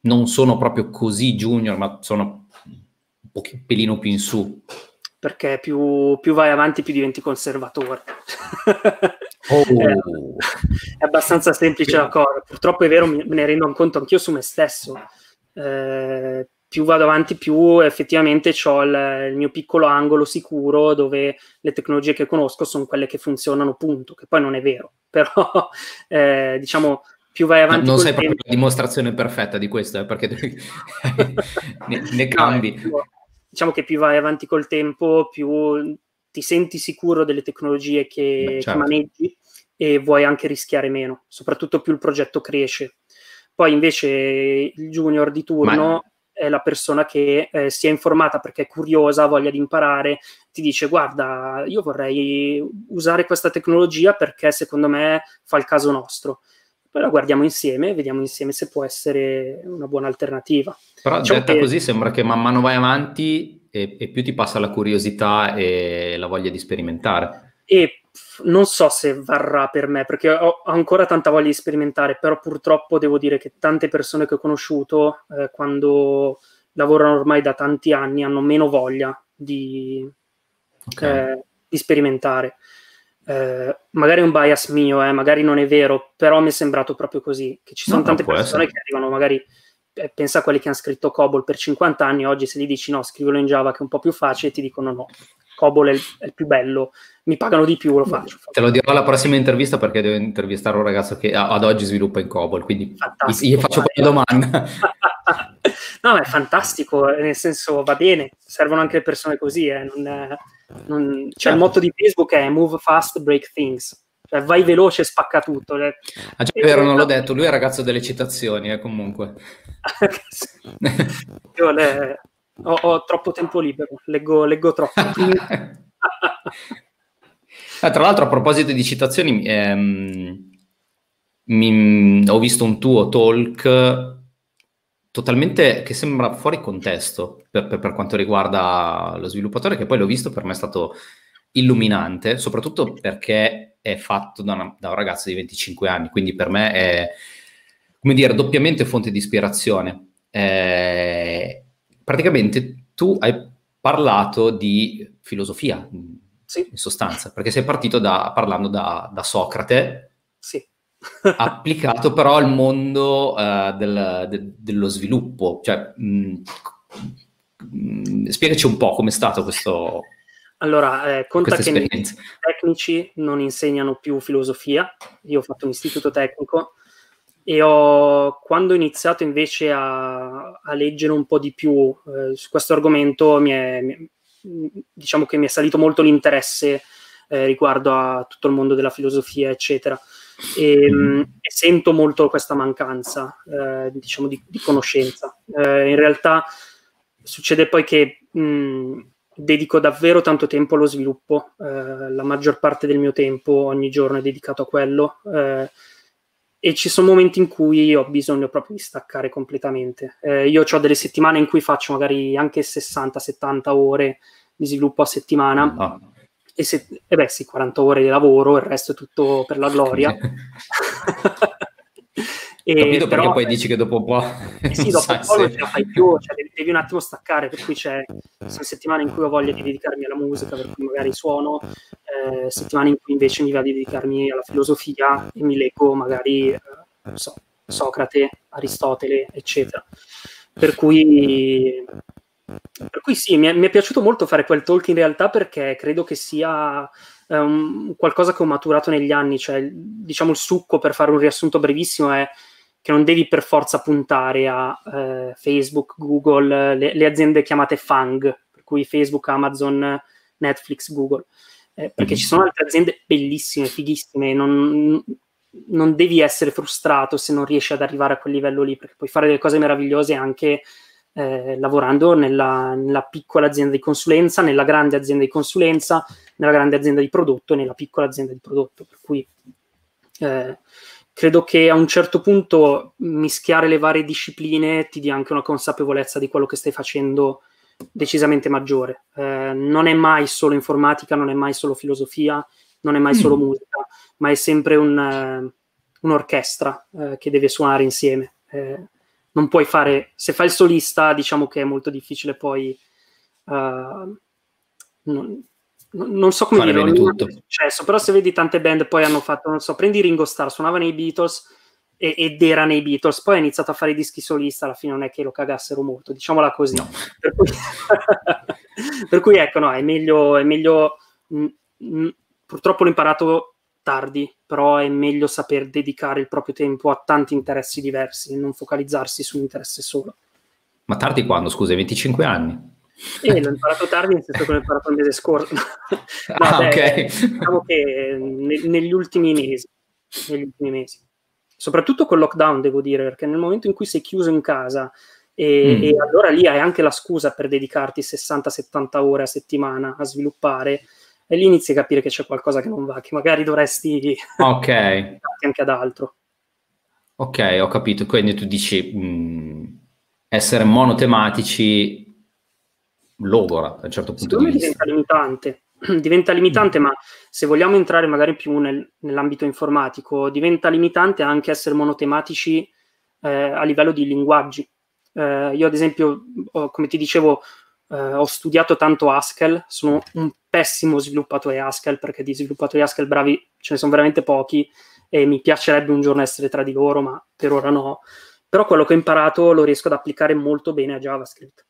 non sono proprio così junior ma sono un po' pelino più in su? perché più, più, vai avanti più diventi conservatore. (laughs) Oh. (laughs) è, abbastanza semplice la cosa. Purtroppo è vero, me ne rendo conto anch'io su me stesso. Eh, più vado avanti, più effettivamente ho il, il, mio piccolo angolo sicuro dove le tecnologie che conosco sono quelle che funzionano, punto. Che poi non è vero, (laughs) però eh, diciamo più vai avanti. No, non sei tempo... proprio la dimostrazione perfetta di questo, eh, perché (laughs) (laughs) ne, ne, cambi. No, diciamo che più vai avanti col tempo, più ti senti sicuro delle tecnologie che, Beh, certo. che maneggi e vuoi anche rischiare meno, soprattutto più il progetto cresce. Poi invece il junior di turno Ma... è la persona che eh, si è informata perché è curiosa, ha voglia di imparare, ti dice guarda, io vorrei usare questa tecnologia perché secondo me fa il caso nostro poi la guardiamo insieme e vediamo insieme se può essere una buona alternativa. Però diciamo detta che... così sembra che man mano vai avanti e, e, più ti passa la curiosità e la voglia di sperimentare. E non so se varrà per me, perché ho ancora tanta voglia di sperimentare, però purtroppo devo dire che tante persone che ho conosciuto, eh, quando lavorano ormai da tanti anni, hanno meno voglia di, okay. eh, di sperimentare. Eh, magari è un bias mio, eh, magari non è vero, però mi è sembrato proprio così, che ci sono no, tante persone essere. che arrivano magari, eh, pensa a quelli che hanno scritto COBOL per 50 anni, oggi se gli dici no, scrivilo in Java che è un po' più facile, ti dicono no, COBOL è il, è il più bello, mi pagano di più, lo faccio. Te lo dirò alla prossima intervista perché devo intervistare un ragazzo che ad oggi sviluppa in COBOL, quindi gli faccio quella domanda. (laughs) no, è fantastico, nel senso va bene, servono anche le persone così, eh, non... È non, cioè, certo. il motto di Facebook è move fast, break things. Cioè, vai veloce spacca tutto. Le... Ah, già, vero, non l'ho detto, lui è il ragazzo delle citazioni, eh, comunque. (laughs) Io le... ho, ho, troppo tempo libero, leggo, leggo troppo. (laughs) ah, tra l'altro, a proposito di citazioni, ehm, mi, ho visto un tuo talk totalmente che sembra fuori contesto per, per, per, quanto riguarda lo sviluppatore, che poi l'ho visto, per me è stato illuminante, soprattutto perché è fatto da, una, da un ragazzo di 25 anni, quindi per me è, come dire, doppiamente fonte di ispirazione. Eh, praticamente tu hai parlato di filosofia, sì. in sostanza, perché sei partito da, parlando da, da Socrate, (laughs) applicato però al mondo uh, del, de, dello sviluppo. Cioè, mh, mh, spiegaci un po' com'è stato questo. Allora, eh, conta che i tecnici non insegnano più filosofia. Io ho fatto un istituto tecnico e ho, quando ho iniziato invece a, a leggere un po' di più eh, su questo argomento, mi è, mi, diciamo che mi è salito molto l'interesse eh, riguardo a tutto il mondo della filosofia, eccetera e, mm. e sento molto questa mancanza eh, diciamo di, di conoscenza. Eh, in realtà succede poi che mh, mm, dedico davvero tanto tempo allo sviluppo, eh, la maggior parte del mio tempo ogni giorno è dedicato a quello eh, e ci sono momenti in cui ho bisogno proprio di staccare completamente. Eh, io ho delle settimane in cui faccio magari anche 60-70 ore di sviluppo a settimana. Oh e se, eh beh sì, 40 ore di lavoro, il resto è tutto per la gloria. (laughs) (laughs) E, Capito però, perché poi dici che dopo un po'... Eh sì, (laughs) dopo un po' non ce la fai più, cioè devi, devi, un attimo staccare, per cui c'è settimane in cui ho voglia di dedicarmi alla musica, per cui magari suono, eh, settimane in cui invece mi va di dedicarmi alla filosofia e mi leggo magari, eh, so, Socrate, Aristotele, eccetera. Per cui, per cui sì, mi è, mi è, piaciuto molto fare quel talk in realtà perché credo che sia um, qualcosa che ho maturato negli anni, cioè diciamo il succo per fare un riassunto brevissimo è che non devi per forza puntare a eh, Facebook, Google, le, le, aziende chiamate FANG, per cui Facebook, Amazon, Netflix, Google, eh, perché mm-hmm. ci sono altre aziende bellissime, fighissime, non, non, devi essere frustrato se non riesci ad arrivare a quel livello lì, perché puoi fare delle cose meravigliose anche eh, lavorando nella, nella, piccola azienda di consulenza, nella grande azienda di consulenza, nella grande azienda di prodotto e nella piccola azienda di prodotto, per cui... Eh, credo che a un certo punto mischiare le varie discipline ti dia anche una consapevolezza di quello che stai facendo decisamente maggiore. Eh, non è mai solo informatica, non è mai solo filosofia, non è mai mm. solo musica, ma è sempre un, uh, un'orchestra uh, che deve suonare insieme. Eh, non puoi fare, se fai il solista, diciamo che è molto difficile poi. Uh, non, non so come dire, tutto. è successo, però se vedi tante band poi hanno fatto, non so, prendi Ringo Starr, suonava nei Beatles e, ed era nei Beatles, poi ha iniziato a fare i dischi solista, alla fine non è che lo cagassero molto, diciamola così. No. (laughs) Per, cui, per, cui, ecco, no, è meglio, è meglio mh, mh, purtroppo l'ho imparato tardi, però è meglio saper dedicare il proprio tempo a tanti interessi diversi e non focalizzarsi su un interesse solo. Ma tardi quando, scusa, 25 anni? E l'ho imparato tardi, nel senso che l'ho imparato il mese scorso. no, (laughs) ah, beh, okay. Diciamo che ne, negli ultimi mesi, negli ultimi mesi. Soprattutto col lockdown, devo dire, perché nel momento in cui sei chiuso in casa e, mm. e allora lì hai anche la scusa per dedicarti 60-70 ore a settimana a sviluppare, e lì inizi a capire che c'è qualcosa che non va, che magari dovresti (laughs) okay. anche ad altro. Ok, ho capito. Quindi tu dici mh, mm, essere monotematici logora a un certo punto Secondo di vista. diventa limitante. (clears throat) diventa limitante, mm. ma se vogliamo entrare magari più nel, nell'ambito informatico, diventa limitante anche essere monotematici eh, a livello di linguaggi. Eh, io, ad esempio, ho, come ti dicevo, eh, ho studiato tanto Haskell, sono un pessimo sviluppatore Haskell perché di sviluppatori Haskell bravi ce ne sono veramente pochi e mi piacerebbe un giorno essere tra di loro, ma per ora no. Però quello che ho imparato lo riesco ad applicare molto bene a JavaScript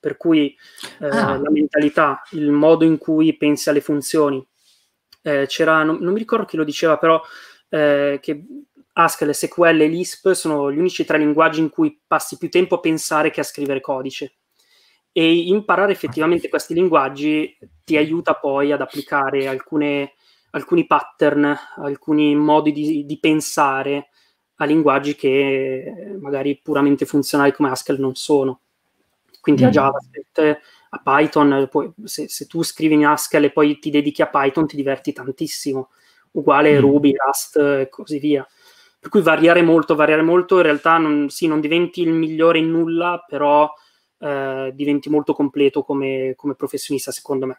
per cui eh, ah. la mentalità, il modo in cui pensi alle funzioni. Eh, c'era, non, non, mi ricordo chi lo diceva, però eh, che Haskell, SQL e Lisp sono gli unici tre linguaggi in cui passi più tempo a pensare che a scrivere codice. E imparare effettivamente questi linguaggi ti aiuta poi ad applicare alcune, alcuni pattern, alcuni modi di, di pensare a linguaggi che magari puramente funzionali come Haskell non sono quindi mm. a JavaScript, a Python, poi, se, se, tu scrivi in Haskell e poi ti dedichi a Python ti diverti tantissimo, uguale mm. Ruby, Rust e così via. Per cui variare molto, variare molto, in realtà non, sì, non diventi il migliore in nulla, però eh, diventi molto completo come, come, professionista, secondo me.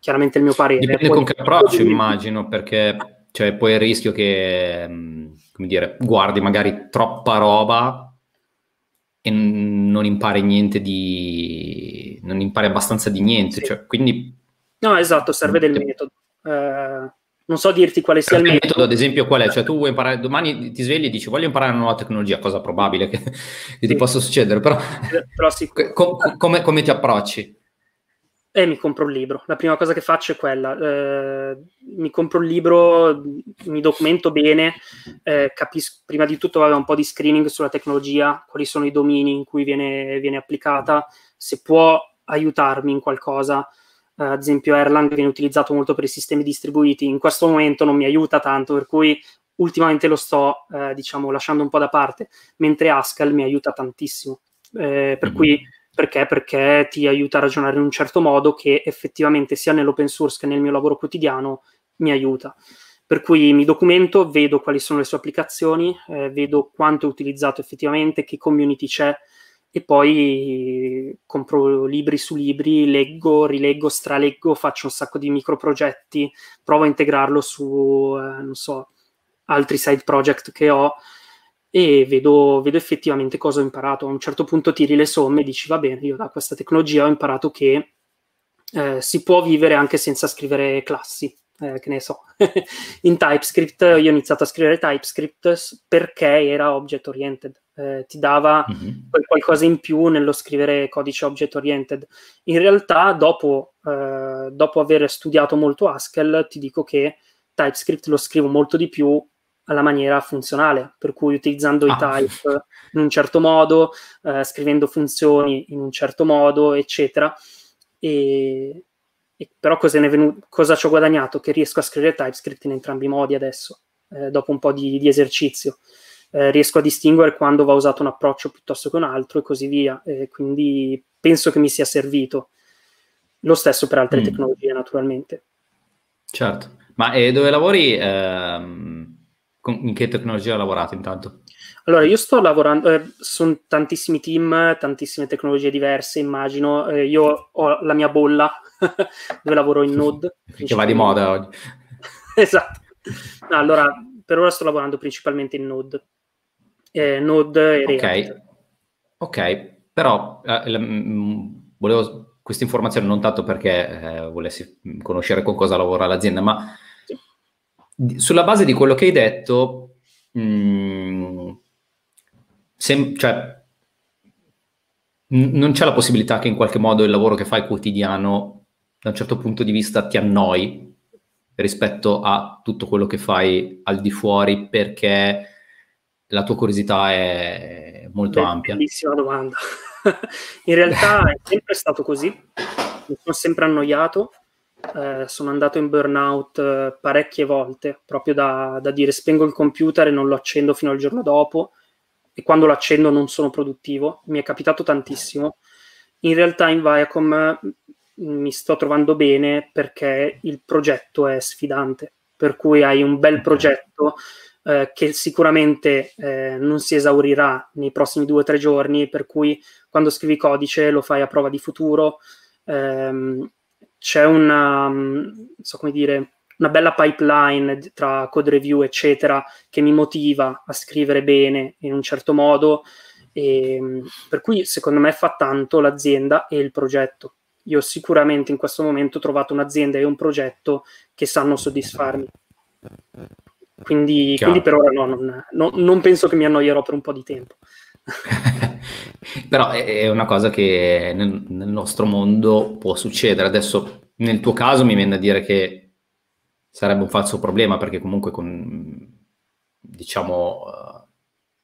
Chiaramente il mio parere. Dipende poi, con che approccio, immagino, perché cioè, poi il rischio che, mm, come dire, guardi magari troppa roba e non impari niente di... non impari abbastanza di niente, sì. cioè, quindi... No, esatto, serve del metodo. Uh, non so dirti quale sia il metodo. metodo. Ad esempio, qual è? Cioè, tu vuoi imparare, domani ti svegli e dici voglio imparare una nuova tecnologia, cosa probabile che, (laughs) che sì. ti possa succedere, però, però sì. (laughs) com, come, come ti approcci? E mi compro un libro. La prima cosa che faccio è quella. Eh, mi compro un libro, mi documento bene, eh, capisco prima di tutto vabbè, un po' di screening sulla tecnologia, quali sono i domini in cui viene, viene applicata, se può aiutarmi in qualcosa. Eh, ad esempio Erlang viene utilizzato molto per i sistemi distribuiti, in questo momento non mi aiuta tanto, per cui ultimamente lo sto eh, diciamo lasciando un po' da parte, mentre Haskell mi aiuta tantissimo. Eh, per mm-hmm. cui perché? Perché ti aiuta a ragionare in un certo modo che effettivamente sia nell'open source che nel mio lavoro quotidiano mi aiuta. Per cui mi documento, vedo quali sono le sue applicazioni, eh, vedo quanto è utilizzato effettivamente, che community c'è e poi compro libri su libri, leggo, rileggo, straleggo, faccio un sacco di microprogetti, provo a integrarlo su, eh, non so, altri side project che ho e vedo, vedo, effettivamente cosa ho imparato. A un certo punto tiri le somme e dici, va bene, io da questa tecnologia ho imparato che eh, si può vivere anche senza scrivere classi. Eh, che ne so, (laughs) in TypeScript io ho iniziato a scrivere TypeScript perché era object oriented, eh, ti dava mm-hmm. qualcosa in più nello scrivere codice object oriented. In realtà, dopo, eh, dopo aver studiato molto Haskell, ti dico che TypeScript lo scrivo molto di più alla maniera funzionale, per cui utilizzando ah. i type in un certo modo, eh, scrivendo funzioni in un certo modo, eccetera. E, e però cosa, venuto, cosa, ci ho guadagnato? Che riesco a scrivere TypeScript in entrambi i modi adesso, eh, dopo un po' di, di esercizio. Eh, riesco a distinguere quando va usato un approccio piuttosto che un altro e così via. Quindi penso che mi sia servito. Lo stesso per altre mm. tecnologie, naturalmente. Certo. Ma e dove lavori? Ehm in che tecnologia hai lavorato intanto? Allora, io sto lavorando, eh, sono tantissimi team, tantissime tecnologie diverse, immagino. Eh, io ho la mia bolla (laughs) dove lavoro in Node. (laughs) Che va di moda oggi. (laughs) esatto. No, allora, per ora sto lavorando principalmente in Node. Eh, Node e React. Ok, ok. però eh, la, mh, volevo questa informazione non tanto perché eh, volessi conoscere con cosa lavora l'azienda, ma sulla base di quello che hai detto, mh, mm, sem- cioè, n- non c'è la possibilità che in qualche modo il lavoro che fai quotidiano, da un certo punto di vista, ti annoi rispetto a tutto quello che fai al di fuori perché la tua curiosità è molto Beh, ampia. Bellissima domanda. (laughs) in realtà è sempre stato così, mi sono sempre annoiato eh, sono andato in burnout eh, parecchie volte, proprio da, da, dire spengo il computer e non lo accendo fino al giorno dopo e quando lo accendo non sono produttivo. Mi è capitato tantissimo. In realtà in Viacom mm, mi sto trovando bene perché il progetto è sfidante, per cui hai un bel progetto eh, che sicuramente eh, non si esaurirà nei prossimi due o tre giorni, per cui quando scrivi codice lo fai a prova di futuro. Ehm, c'è una, mm, so come dire, una bella pipeline tra code review, eccetera, che mi motiva a scrivere bene in un certo modo. E, mm, per cui secondo me fa tanto l'azienda e il progetto. Io sicuramente in questo momento ho trovato un'azienda e un progetto che sanno soddisfarmi. Quindi, quindi per ora no, non, no, non penso che mi annoierò per un po' di tempo. (laughs) Però è una cosa che nel, nel, nostro mondo può succedere. Adesso, nel tuo caso, mi viene da dire che sarebbe un falso problema perché comunque con, diciamo, uh,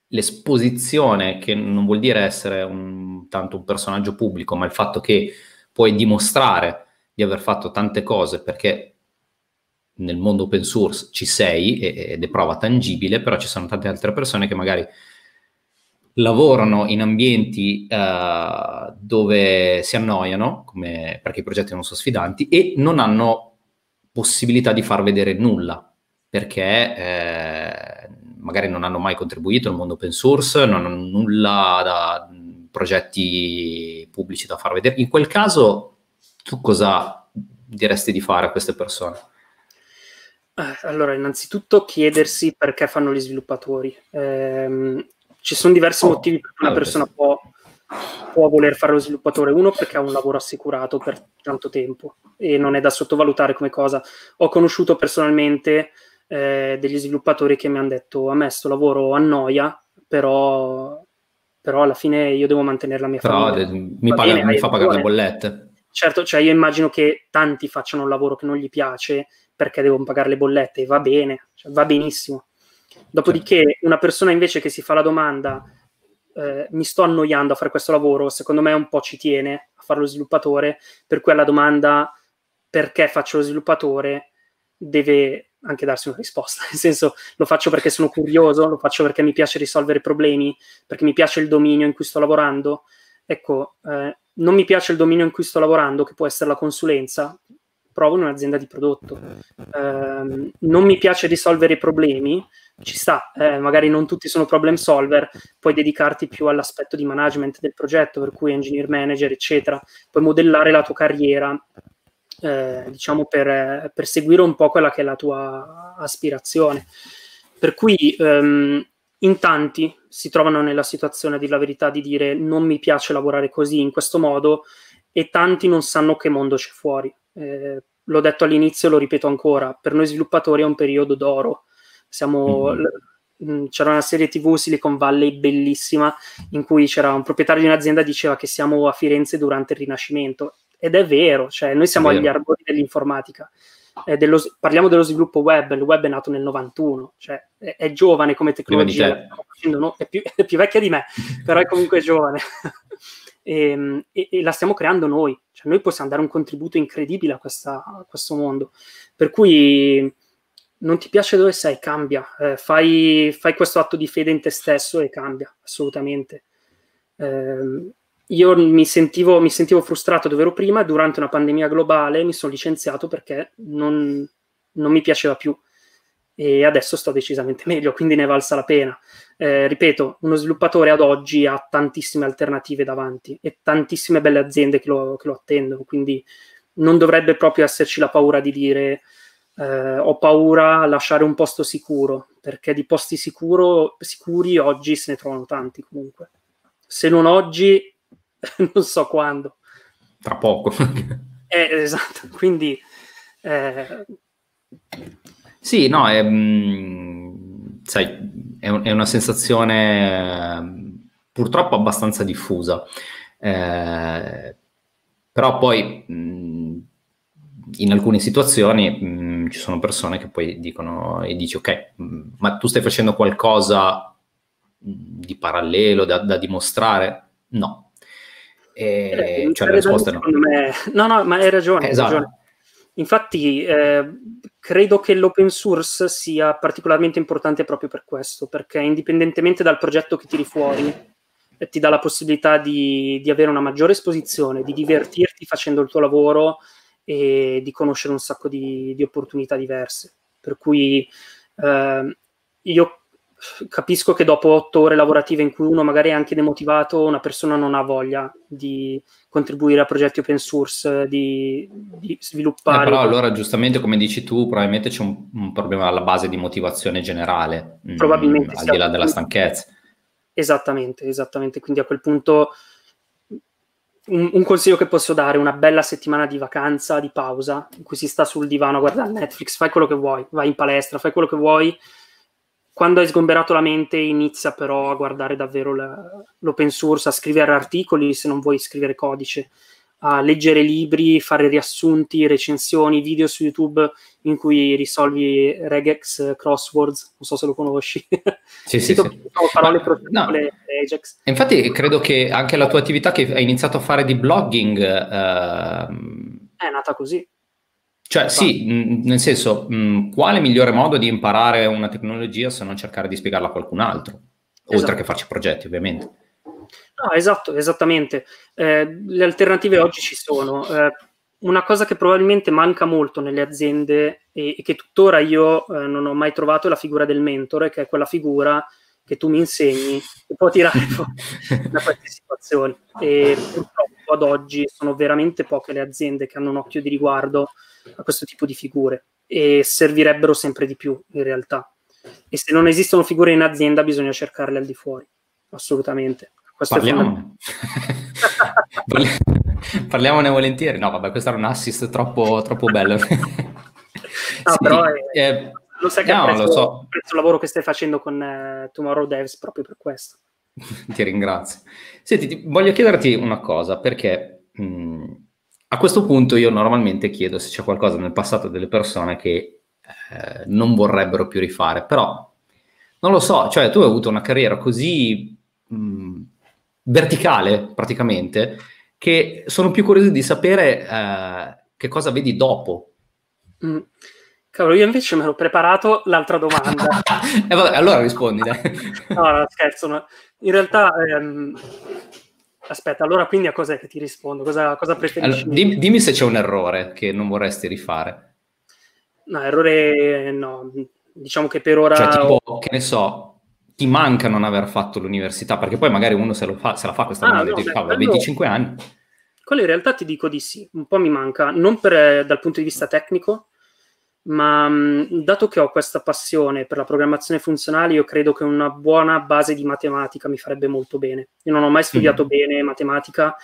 l'esposizione, che non vuol dire essere un, tanto un personaggio pubblico, ma il fatto che puoi dimostrare di aver fatto tante cose perché nel mondo open source ci sei ed è prova tangibile, però ci sono tante altre persone che magari lavorano in ambienti uh, dove si annoiano, come, perché i progetti non sono sfidanti, e non hanno possibilità di far vedere nulla, perché eh, magari non hanno mai contribuito al mondo open source, non hanno nulla da progetti pubblici da far vedere. In quel caso, tu cosa diresti di fare a queste persone? Eh, allora, innanzitutto chiedersi perché fanno gli sviluppatori. Eh, ci sono diversi oh, motivi per cui una persona può, può, voler fare lo sviluppatore. Uno perché ha un lavoro assicurato per tanto tempo e non è da sottovalutare come cosa. Ho conosciuto personalmente eh, degli sviluppatori che mi hanno detto a me sto lavoro annoia, però, però alla fine io devo mantenere la mia però famiglia. Mi, paga, bene, mi fa pagare le bollette. Certo, cioè io immagino che tanti facciano un lavoro che non gli piace perché devono pagare le bollette va bene, cioè va benissimo Dopodiché certo. una persona invece che si fa la domanda eh, mi sto annoiando a fare questo lavoro, secondo me un po' ci tiene a fare lo sviluppatore, per cui alla domanda perché faccio lo sviluppatore deve anche darsi una risposta, (laughs) nel senso lo faccio perché sono curioso, lo faccio perché mi piace risolvere problemi, perché mi piace il dominio in cui sto lavorando. Ecco, eh, non mi piace il dominio in cui sto lavorando, che può essere la consulenza, provo in un'azienda di prodotto. Eh, non mi piace risolvere i problemi, ci sta, eh, magari non tutti sono problem solver, puoi dedicarti più all'aspetto di management del progetto, per cui engineer manager, eccetera, puoi modellare la tua carriera, eh, diciamo, per, per, seguire un po' quella che è la tua aspirazione. Per cui, ehm, in tanti si trovano nella situazione, di la verità, di dire non mi piace lavorare così, in questo modo, e tanti non sanno che mondo c'è fuori. Eh, l'ho detto all'inizio e lo ripeto ancora, per noi sviluppatori è un periodo d'oro. Siamo, mm-hmm. C'era una serie TV Silicon Valley bellissima in cui c'era un proprietario di un'azienda che diceva che siamo a Firenze durante il Rinascimento ed è vero, cioè noi siamo agli arbori dell'informatica. Eh, dello, parliamo dello sviluppo web, il web è nato nel 91, cioè è, è giovane come tecnologia, no, è, più, (laughs) è, più, vecchia di me, però è comunque giovane. (laughs) e, ehm, e, e, la stiamo creando noi, cioè noi possiamo dare un contributo incredibile a, questa, a questo mondo. Per cui non ti piace dove sei, cambia, eh, fai, fai, questo atto di fede in te stesso e cambia, assolutamente. Eh, io mi sentivo, mi sentivo, frustrato dove ero prima durante una pandemia globale mi sono licenziato perché non, non, mi piaceva più e adesso sto decisamente (laughs) meglio, quindi ne valsa la pena. Eh, ripeto, uno sviluppatore ad oggi ha tantissime alternative davanti e tantissime belle aziende che lo, che lo attendono, quindi non dovrebbe proprio esserci la paura di dire eh, ho paura a lasciare un posto sicuro, perché di posti sicuro, sicuri oggi se ne trovano tanti comunque. Se non oggi, (laughs) non so quando. Tra poco. eh, esatto, quindi... Eh... Sì, no, è, mm, sai, è, un, è una sensazione purtroppo abbastanza diffusa. Eh, però poi mh, mm, in alcune situazioni mh, mm, ci sono persone che poi dicono e dici ok, ma tu stai facendo qualcosa di parallelo da, da dimostrare? No, e, eh, cioè la risposta no. Me... No, no, ma hai ragione. Esatto. Hai ragione. Infatti, eh, credo che l'open source sia particolarmente importante proprio per questo, perché indipendentemente dal progetto che tiri fuori, eh, ti dà la possibilità di, di, avere una maggiore esposizione, di divertirti facendo il tuo lavoro e di conoscere un sacco di, di opportunità diverse. Per cui eh, io capisco che dopo otto ore lavorative in cui uno magari è anche demotivato, una persona non ha voglia di contribuire a progetti open source, di, di sviluppare. Eh, però allora, giustamente, come dici tu, probabilmente c'è un, un problema alla base di motivazione generale, mm, probabilmente, mh, al di là della stanchezza. Esattamente, esattamente. Quindi a quel punto un, un, consiglio che posso dare, una bella settimana di vacanza, di pausa, in cui si sta sul divano a guardare Netflix, fai quello che vuoi, vai in palestra, fai quello che vuoi quando hai sgomberato la mente inizia però a guardare davvero la, l'open source, a scrivere articoli se non vuoi scrivere codice, a leggere libri, fare riassunti, recensioni, video su YouTube in cui risolvi regex crosswords, non so se lo conosci. (laughs) Sì, sì, sì. Parole professionali no. regex. Infatti credo che anche la tua attività che hai iniziato a fare di blogging... Uh... È nata così. Cioè, sì, mh, nel senso, mh, quale migliore modo di imparare una tecnologia se non cercare di spiegarla a qualcun altro? Esatto. Oltre che farci progetti, ovviamente. No, esatto, esattamente. Eh, le alternative oggi ci sono. Eh, una cosa che probabilmente manca molto nelle aziende e, e che tuttora io eh, non ho mai trovato è la figura del mentore, che è quella figura che tu mi insegni e può tirare (laughs) fuori da queste situazioni. E purtroppo ad oggi sono veramente poche le aziende che hanno un occhio di riguardo a questo tipo di figure e servirebbero sempre di più in realtà. E se non esistono figure in azienda bisogna cercarle al di fuori, assolutamente. Questo Parliamone. (laughs) Parliamone volentieri. No, vabbè, questo era un assist troppo, troppo bello. (laughs) (laughs) no, sì, però è, eh, lo sai che no, apprezzo, lo so. apprezzo il lavoro che stai facendo con uh, Tomorrow Devs proprio per questo. ti ringrazio. Senti, ti, voglio chiederti una cosa, perché mh, a questo punto io normalmente chiedo se c'è qualcosa nel passato delle persone che eh, non vorrebbero più rifare, però non lo so, cioè tu hai avuto una carriera così mh, verticale praticamente che sono più curioso di sapere eh, che cosa vedi dopo. Mm. Cavolo, io invece me l'ho preparato l'altra domanda. (laughs) eh, vabbè, allora rispondi. Dai. no, no, scherzo. No. In realtà ehm, Aspetta, allora quindi a cos'è che ti rispondo? Cosa, cosa preferisci? Allora, dimmi, dimmi, se c'è un errore che non vorresti rifare. No, errore no. Diciamo che per ora... Cioè, tipo, ho... che ne so, ti manca non aver fatto l'università, perché poi magari uno se, fa, se la fa questa ah, domanda, no, dice, beh, 25 anni. Quello in realtà ti dico di sì, un po' mi manca, non per, dal punto di vista tecnico, ma dato che ho questa passione per la programmazione funzionale, io credo che una buona base di matematica mi farebbe molto bene. Io non ho mai studiato mm. bene matematica.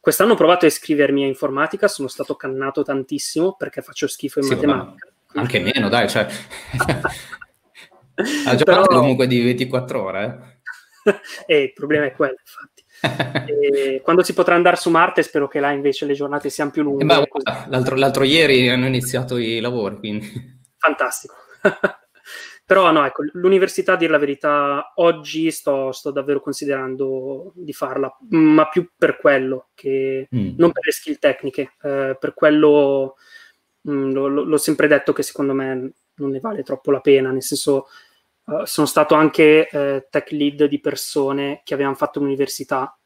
Quest'anno ho provato a iscrivermi a informatica, sono stato cannato tantissimo perché faccio schifo in sì, matematica. Anche meno, dai, cioè... (laughs) (laughs) ha giocato Però... comunque di 24 ore. Eh? (laughs) e il problema è quello, infatti quando si potrà andare su Marte spero che là invece le giornate siano più lunghe. Eh beh, l'altro, l'altro, ieri hanno iniziato i lavori, quindi... Fantastico. (laughs) Però no, ecco, l'università, a dire la verità, oggi sto, sto, davvero considerando di farla, ma più per quello, che mm. non per le skill tecniche, eh, per quello mh, mm, lo, l'ho sempre detto che secondo me non ne vale troppo la pena, nel senso Uh, sono stato anche uh, tech lead di persone che avevano fatto l'università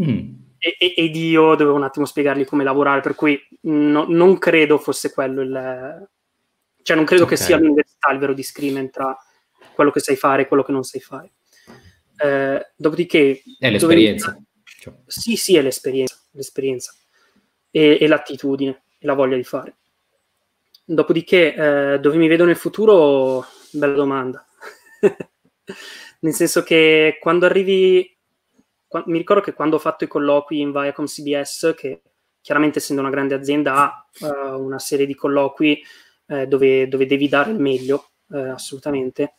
mm. e, e, ed io dovevo un attimo spiegargli come lavorare, per cui no, non credo fosse quello il... cioè non credo okay. che sia l'università il vero discrimen tra quello che sai fare e quello che non sai fare. Uh, dopodiché... È l'esperienza. Dove... Cioè. Sì, sì, è l'esperienza, l'esperienza. E, e, l'attitudine e la voglia di fare. Dopodiché, dove mi vedo nel futuro? Bella domanda (laughs) Nel senso che quando arrivi, quando, mi ricordo che quando ho fatto i colloqui in Viacom CBS, che chiaramente essendo una grande azienda ha uh, una serie di colloqui uh, dove, dove, devi dare il meglio, uh, assolutamente,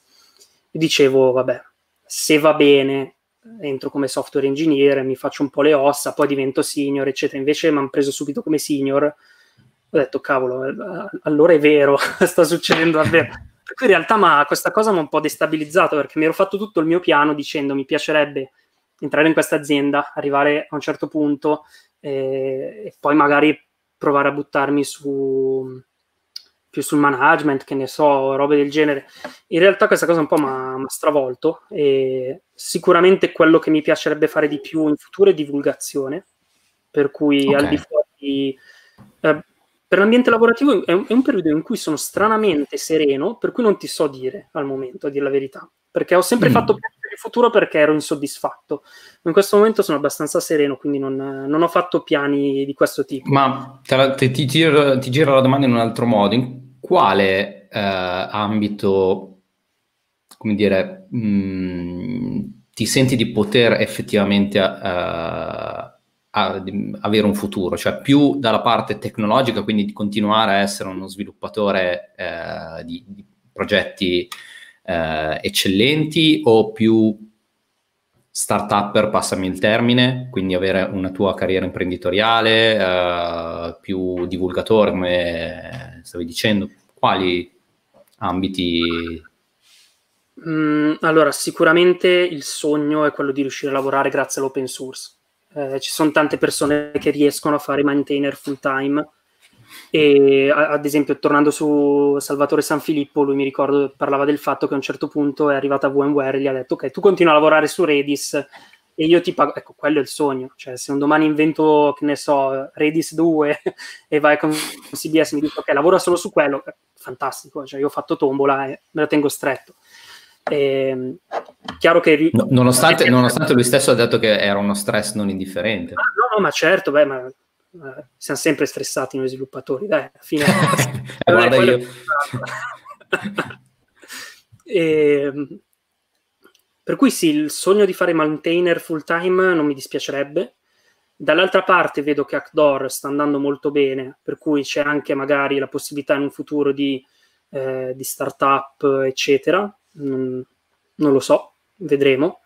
dicevo, vabbè, se va bene entro come software engineer, mi faccio un po' le ossa, poi divento senior, eccetera. Invece mi hanno preso subito come senior. Ho detto, cavolo, allora è vero, (laughs) sta succedendo davvero. Per cui in realtà ma questa cosa mi ha un po' destabilizzato perché mi ero fatto tutto il mio piano dicendo mi piacerebbe entrare in questa azienda, arrivare a un certo punto eh, e poi magari provare a buttarmi su più sul management, che ne so, robe del genere. In realtà questa cosa un po' mi ha stravolto e sicuramente quello che mi piacerebbe fare di più in futuro è divulgazione, per cui okay. al di fuori... Eh, per l'ambiente lavorativo è un, è un, periodo in cui sono stranamente sereno, per cui non ti so dire al momento, a dire la verità, perché ho sempre mm. fatto piani per il futuro perché ero insoddisfatto. In questo momento sono abbastanza sereno, quindi non, non ho fatto piani di questo tipo. Ma te te, ti, giro, ti, giro, la domanda in un altro modo. In quale eh, ambito, come dire, mh, mm, ti senti di poter effettivamente... Uh, a, avere un futuro, cioè più dalla parte tecnologica, quindi di continuare a essere uno sviluppatore eh, di, di, progetti eh, eccellenti o più start-upper, passami il termine, quindi avere una tua carriera imprenditoriale, eh, più divulgatore, come stavi dicendo, quali ambiti? Mm, allora, sicuramente il sogno è quello di riuscire a lavorare grazie all'open source eh, ci sono tante persone che riescono a fare maintainer full time. E ad esempio tornando su Salvatore Sanfilippo lui mi ricordo parlava del fatto che a un certo punto è arrivata VMware e gli ha detto ok tu continua a lavorare su Redis e io ti pago. Ecco quello è il sogno. Cioè se un domani invento che ne so Redis 2 (laughs) e vai con CBS e mi dico ok lavora solo su quello. Fantastico cioè io ho fatto tombola e me lo tengo stretto eh, chiaro che... No, nonostante, nonostante, lui stesso ha detto che era uno stress non indifferente. Ah, no, no, ma certo, beh, ma eh, siamo sempre stressati noi sviluppatori, dai, alla fine... (laughs) Guarda io. e, (laughs) ehm, per cui sì, il sogno di fare maintainer full time non mi dispiacerebbe. Dall'altra parte vedo che Hackdoor sta andando molto bene, per cui c'è anche magari la possibilità in un futuro di, eh, di startup, eccetera non, non lo so, vedremo.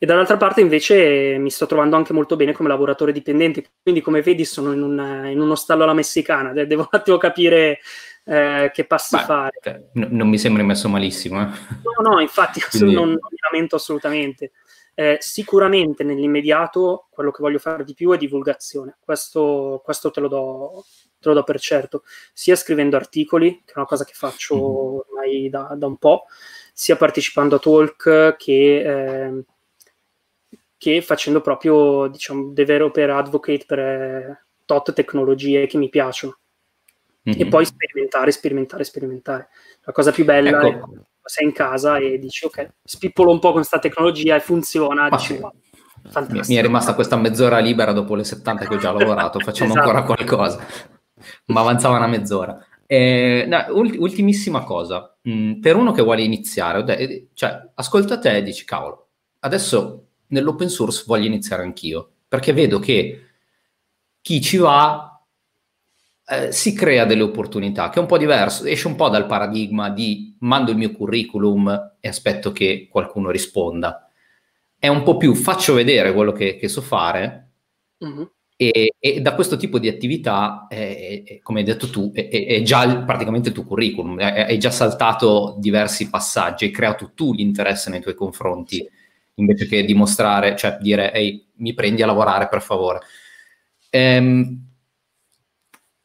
E dall'altra parte invece mi sto trovando anche molto bene come lavoratore dipendente, quindi come vedi sono in, un, in uno stallo alla messicana, devo un attimo capire eh, che passi Beh, fare. Cioè, n- non mi sembri messo malissimo. Eh? No, no, infatti (laughs) quindi... non, non, mi lamento assolutamente. Eh, sicuramente nell'immediato quello che voglio fare di più è divulgazione, questo, questo te, lo do, te, lo do, per certo, sia scrivendo articoli, che è una cosa che faccio mm-hmm. ormai da, da un po', sia partecipando a talk che, eh, che facendo proprio diciamo developer advocate per eh, tot tecnologie che mi piacciono mm-hmm. e poi sperimentare, sperimentare, sperimentare. La cosa più bella ecco. è sei in casa e dici ok, spippolo un po' con questa tecnologia e funziona. Dici, sì. Fantastico. Mi è rimasta questa mezz'ora libera dopo le 70 che ho già lavorato, facciamo esatto. ancora qualcosa. Ma avanzava una mezz'ora. Eh, no, ultimissima cosa, mm, per uno che vuole iniziare, cioè, ascolta te e dici, cavolo, adesso nell'open source voglio iniziare anch'io, perché vedo che chi ci va eh, si crea delle opportunità, che è un po' diverso, esce un po' dal paradigma di mando il mio curriculum e aspetto che qualcuno risponda. È un po' più faccio vedere quello che, che so fare mm-hmm. E, e, da questo tipo di attività, eh, come hai detto tu, è, è già il, praticamente il tuo curriculum, hai già saltato diversi passaggi, hai creato tu l'interesse nei tuoi confronti, invece che dimostrare, cioè dire, ehi, mi prendi a lavorare per favore. Ehm,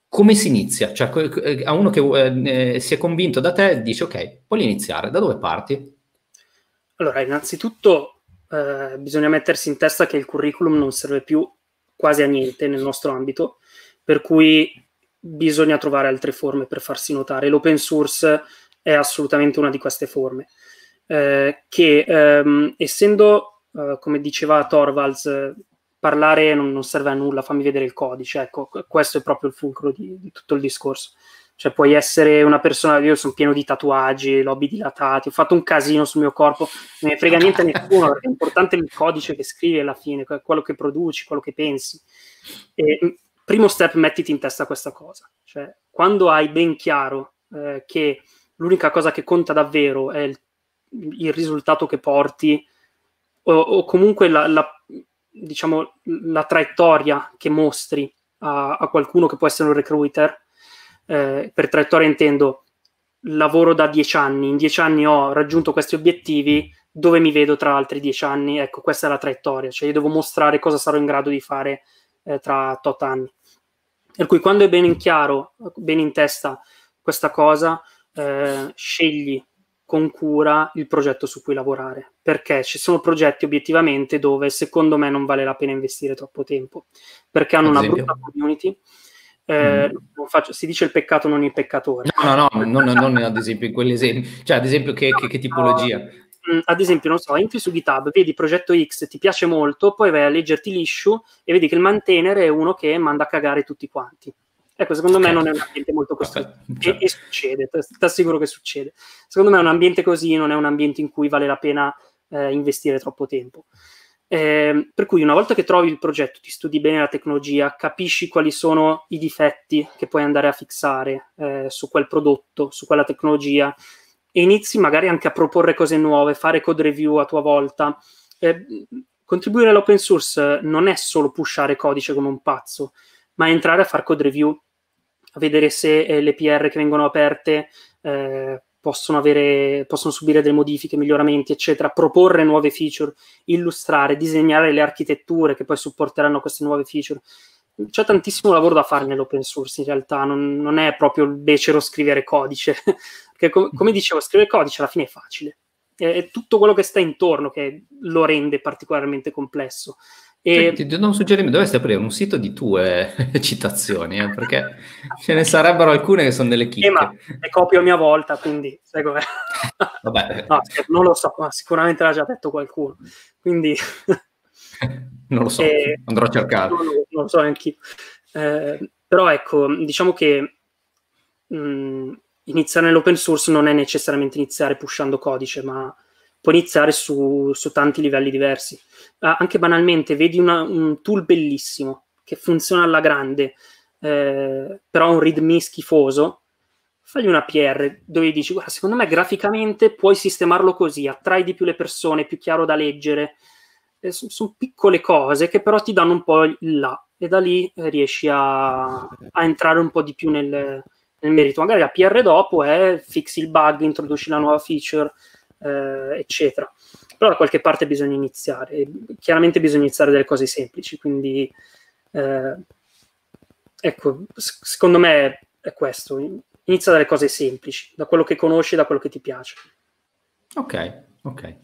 come si inizia? Cioè, a uno che eh, si è convinto da te, dice, ok, voglio iniziare, da dove parti? Allora, innanzitutto eh, bisogna mettersi in testa che il curriculum non serve più quasi a niente nel nostro ambito, per cui bisogna trovare altre forme per farsi notare. L'open source è assolutamente una di queste forme, eh, che ehm, essendo, eh, come diceva Torvalds, parlare non, non, serve a nulla, fammi vedere il codice, ecco, questo è proprio il fulcro di, di tutto il discorso. Cioè, puoi essere una persona, io sono pieno di tatuaggi, lobby dilatati, ho fatto un casino sul mio corpo, non ne frega niente a nessuno, perché è importante il codice che scrivi alla fine, quello che produci, quello che pensi. E, mm, primo step, mettiti in testa questa cosa. Cioè, quando hai ben chiaro eh, che l'unica cosa che conta davvero è il, il risultato che porti, o, o comunque la, la, diciamo, la traiettoria che mostri a, a qualcuno che può essere un recruiter, eh, per traiettoria intendo lavoro da dieci anni, in dieci anni ho raggiunto questi obiettivi, dove mi vedo tra altri dieci anni? Ecco, questa è la traiettoria, cioè io devo mostrare cosa sarò in grado di fare eh, tra tot anni. Per cui quando è ben in chiaro, ben in testa questa cosa, eh, scegli con cura il progetto su cui lavorare, perché ci sono progetti obiettivamente dove secondo me non vale la pena investire troppo tempo, perché hanno una brutta community, eh, mm. faccio, si dice il peccato, non il peccatore. No, no, no, non, non ad esempio in quegli esempi. Cioè, ad esempio, che, che, che tipologia? Mm, ad esempio, non so, entri su GitHub, vedi progetto X, ti piace molto, poi vai a leggerti l'issue e vedi che il maintainer è uno che manda a cagare tutti quanti. Ecco, secondo okay. me non è un ambiente molto costruttivo. E, e, succede, ti assicuro che succede. Secondo me un ambiente così non è un ambiente in cui vale la pena eh, investire troppo tempo. Eh, per cui una volta che trovi il progetto, ti studi bene la tecnologia, capisci quali sono i difetti che puoi andare a fissare eh, su quel prodotto, su quella tecnologia e inizi magari anche a proporre cose nuove, fare code review a tua volta. Eh, contribuire all'open source non è solo pushare codice come un pazzo, ma entrare a fare code review, a vedere se eh, le PR che vengono aperte eh, possono, avere, possono subire delle modifiche, miglioramenti, eccetera, proporre nuove feature, illustrare, disegnare le architetture che poi supporteranno queste nuove feature. C'è tantissimo lavoro da fare nell'open source in realtà, non, non è proprio il becero scrivere codice, (laughs) perché com- come dicevo, scrivere codice alla fine è facile, è, è tutto quello che sta intorno che lo rende particolarmente complesso. E... Ti, do un suggerimento, dovresti aprire un sito di tue (laughs) citazioni, eh, perché ce ne sarebbero alcune che sono delle chicche. Eh, ma le copio a mia volta, quindi sai (laughs) com'è. Vabbè. No, non lo so, ma sicuramente l'ha già detto qualcuno. Quindi... (laughs) non lo so, e... andrò a cercare. Non, non lo so neanche eh, però ecco, diciamo che mh, mm, iniziare nell'open source non è necessariamente iniziare pushando codice, ma può iniziare su, su tanti livelli diversi. Uh, anche banalmente, vedi una, un tool bellissimo che funziona alla grande, eh, però un readme schifoso, fagli una PR dove dici, guarda, secondo me graficamente puoi sistemarlo così, attrai di più le persone, è più chiaro da leggere. Eh, sono son piccole cose che però ti danno un po' il là e da lì eh, riesci a, a, entrare un po' di più nel, nel merito. Magari la PR dopo è fixi il bug, introduci la nuova feature, eh, eccetera. Però da qualche parte bisogna iniziare. Chiaramente bisogna iniziare dalle cose semplici, quindi eh, ecco, secondo me è questo. Inizia dalle cose semplici, da quello che conosci, da quello che ti piace. Ok, ok.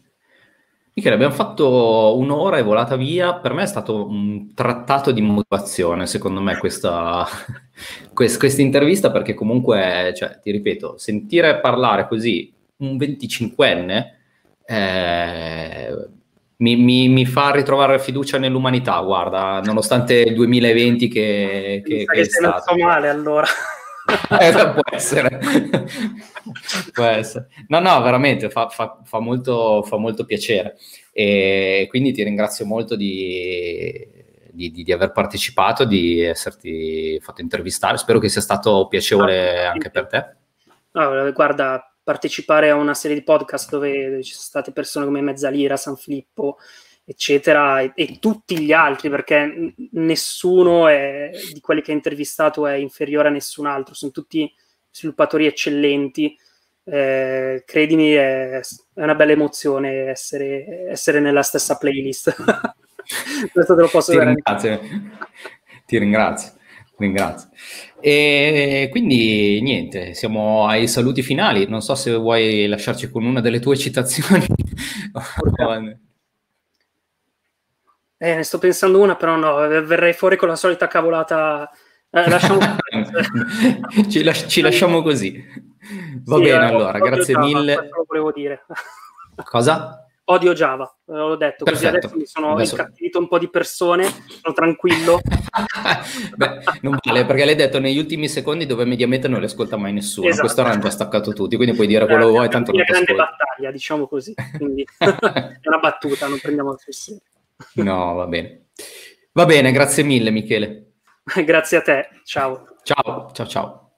Michele, abbiamo fatto un'ora e volata via. Per me è stato un trattato di motivazione, secondo me, questa, (laughs) questa intervista, perché comunque, cioè, ti ripeto, sentire parlare così un 25enne eh, mi, mi, mi, fa ritrovare fiducia nell'umanità, guarda, nonostante il 2020 che, che, che è stato. male allora. (laughs) eh, può essere. (laughs) può essere. No, no, veramente fa, fa, fa, molto, fa molto piacere. E quindi ti ringrazio molto di, di, di, di, aver partecipato, di esserti fatto intervistare. Spero che sia stato piacevole anche per te. No, guarda, partecipare a una serie di podcast dove ci sono state persone come Mezzalira, San Filippo, eccetera, e, e tutti gli altri, perché nessuno è, di quelli che hai intervistato è inferiore a nessun altro, sono tutti sviluppatori eccellenti. Eh, credimi, è, è, una bella emozione essere, essere nella stessa playlist. (laughs) Questo te lo posso dire. Ti ringrazio. Ringrazio. E quindi niente, siamo ai saluti finali. Non so se vuoi lasciarci con una delle tue citazioni. (laughs) eh, ne sto pensando una, però no, verrei fuori con la solita cavolata. Eh, lasciamo... (laughs) ci, las- ci, lasciamo così. Va sì, bene, eh, allora, grazie mille. Dire. Cosa? Odio Java, eh, l'ho detto, Perfetto. così adesso mi sono adesso... incattivito un po' di persone, sono tranquillo. (laughs) Beh, non vale, perché l'hai detto negli ultimi secondi dove mediamente non le ascolta mai nessuno, esatto. questo hanno già staccato tutti, quindi puoi dire quello che vuoi, tanto non È una grande battaglia, diciamo così, quindi (laughs) è una battuta, non prendiamo sul serio. no, va bene. Va bene, grazie mille Michele. (laughs) grazie a te, ciao. Ciao, ciao, ciao.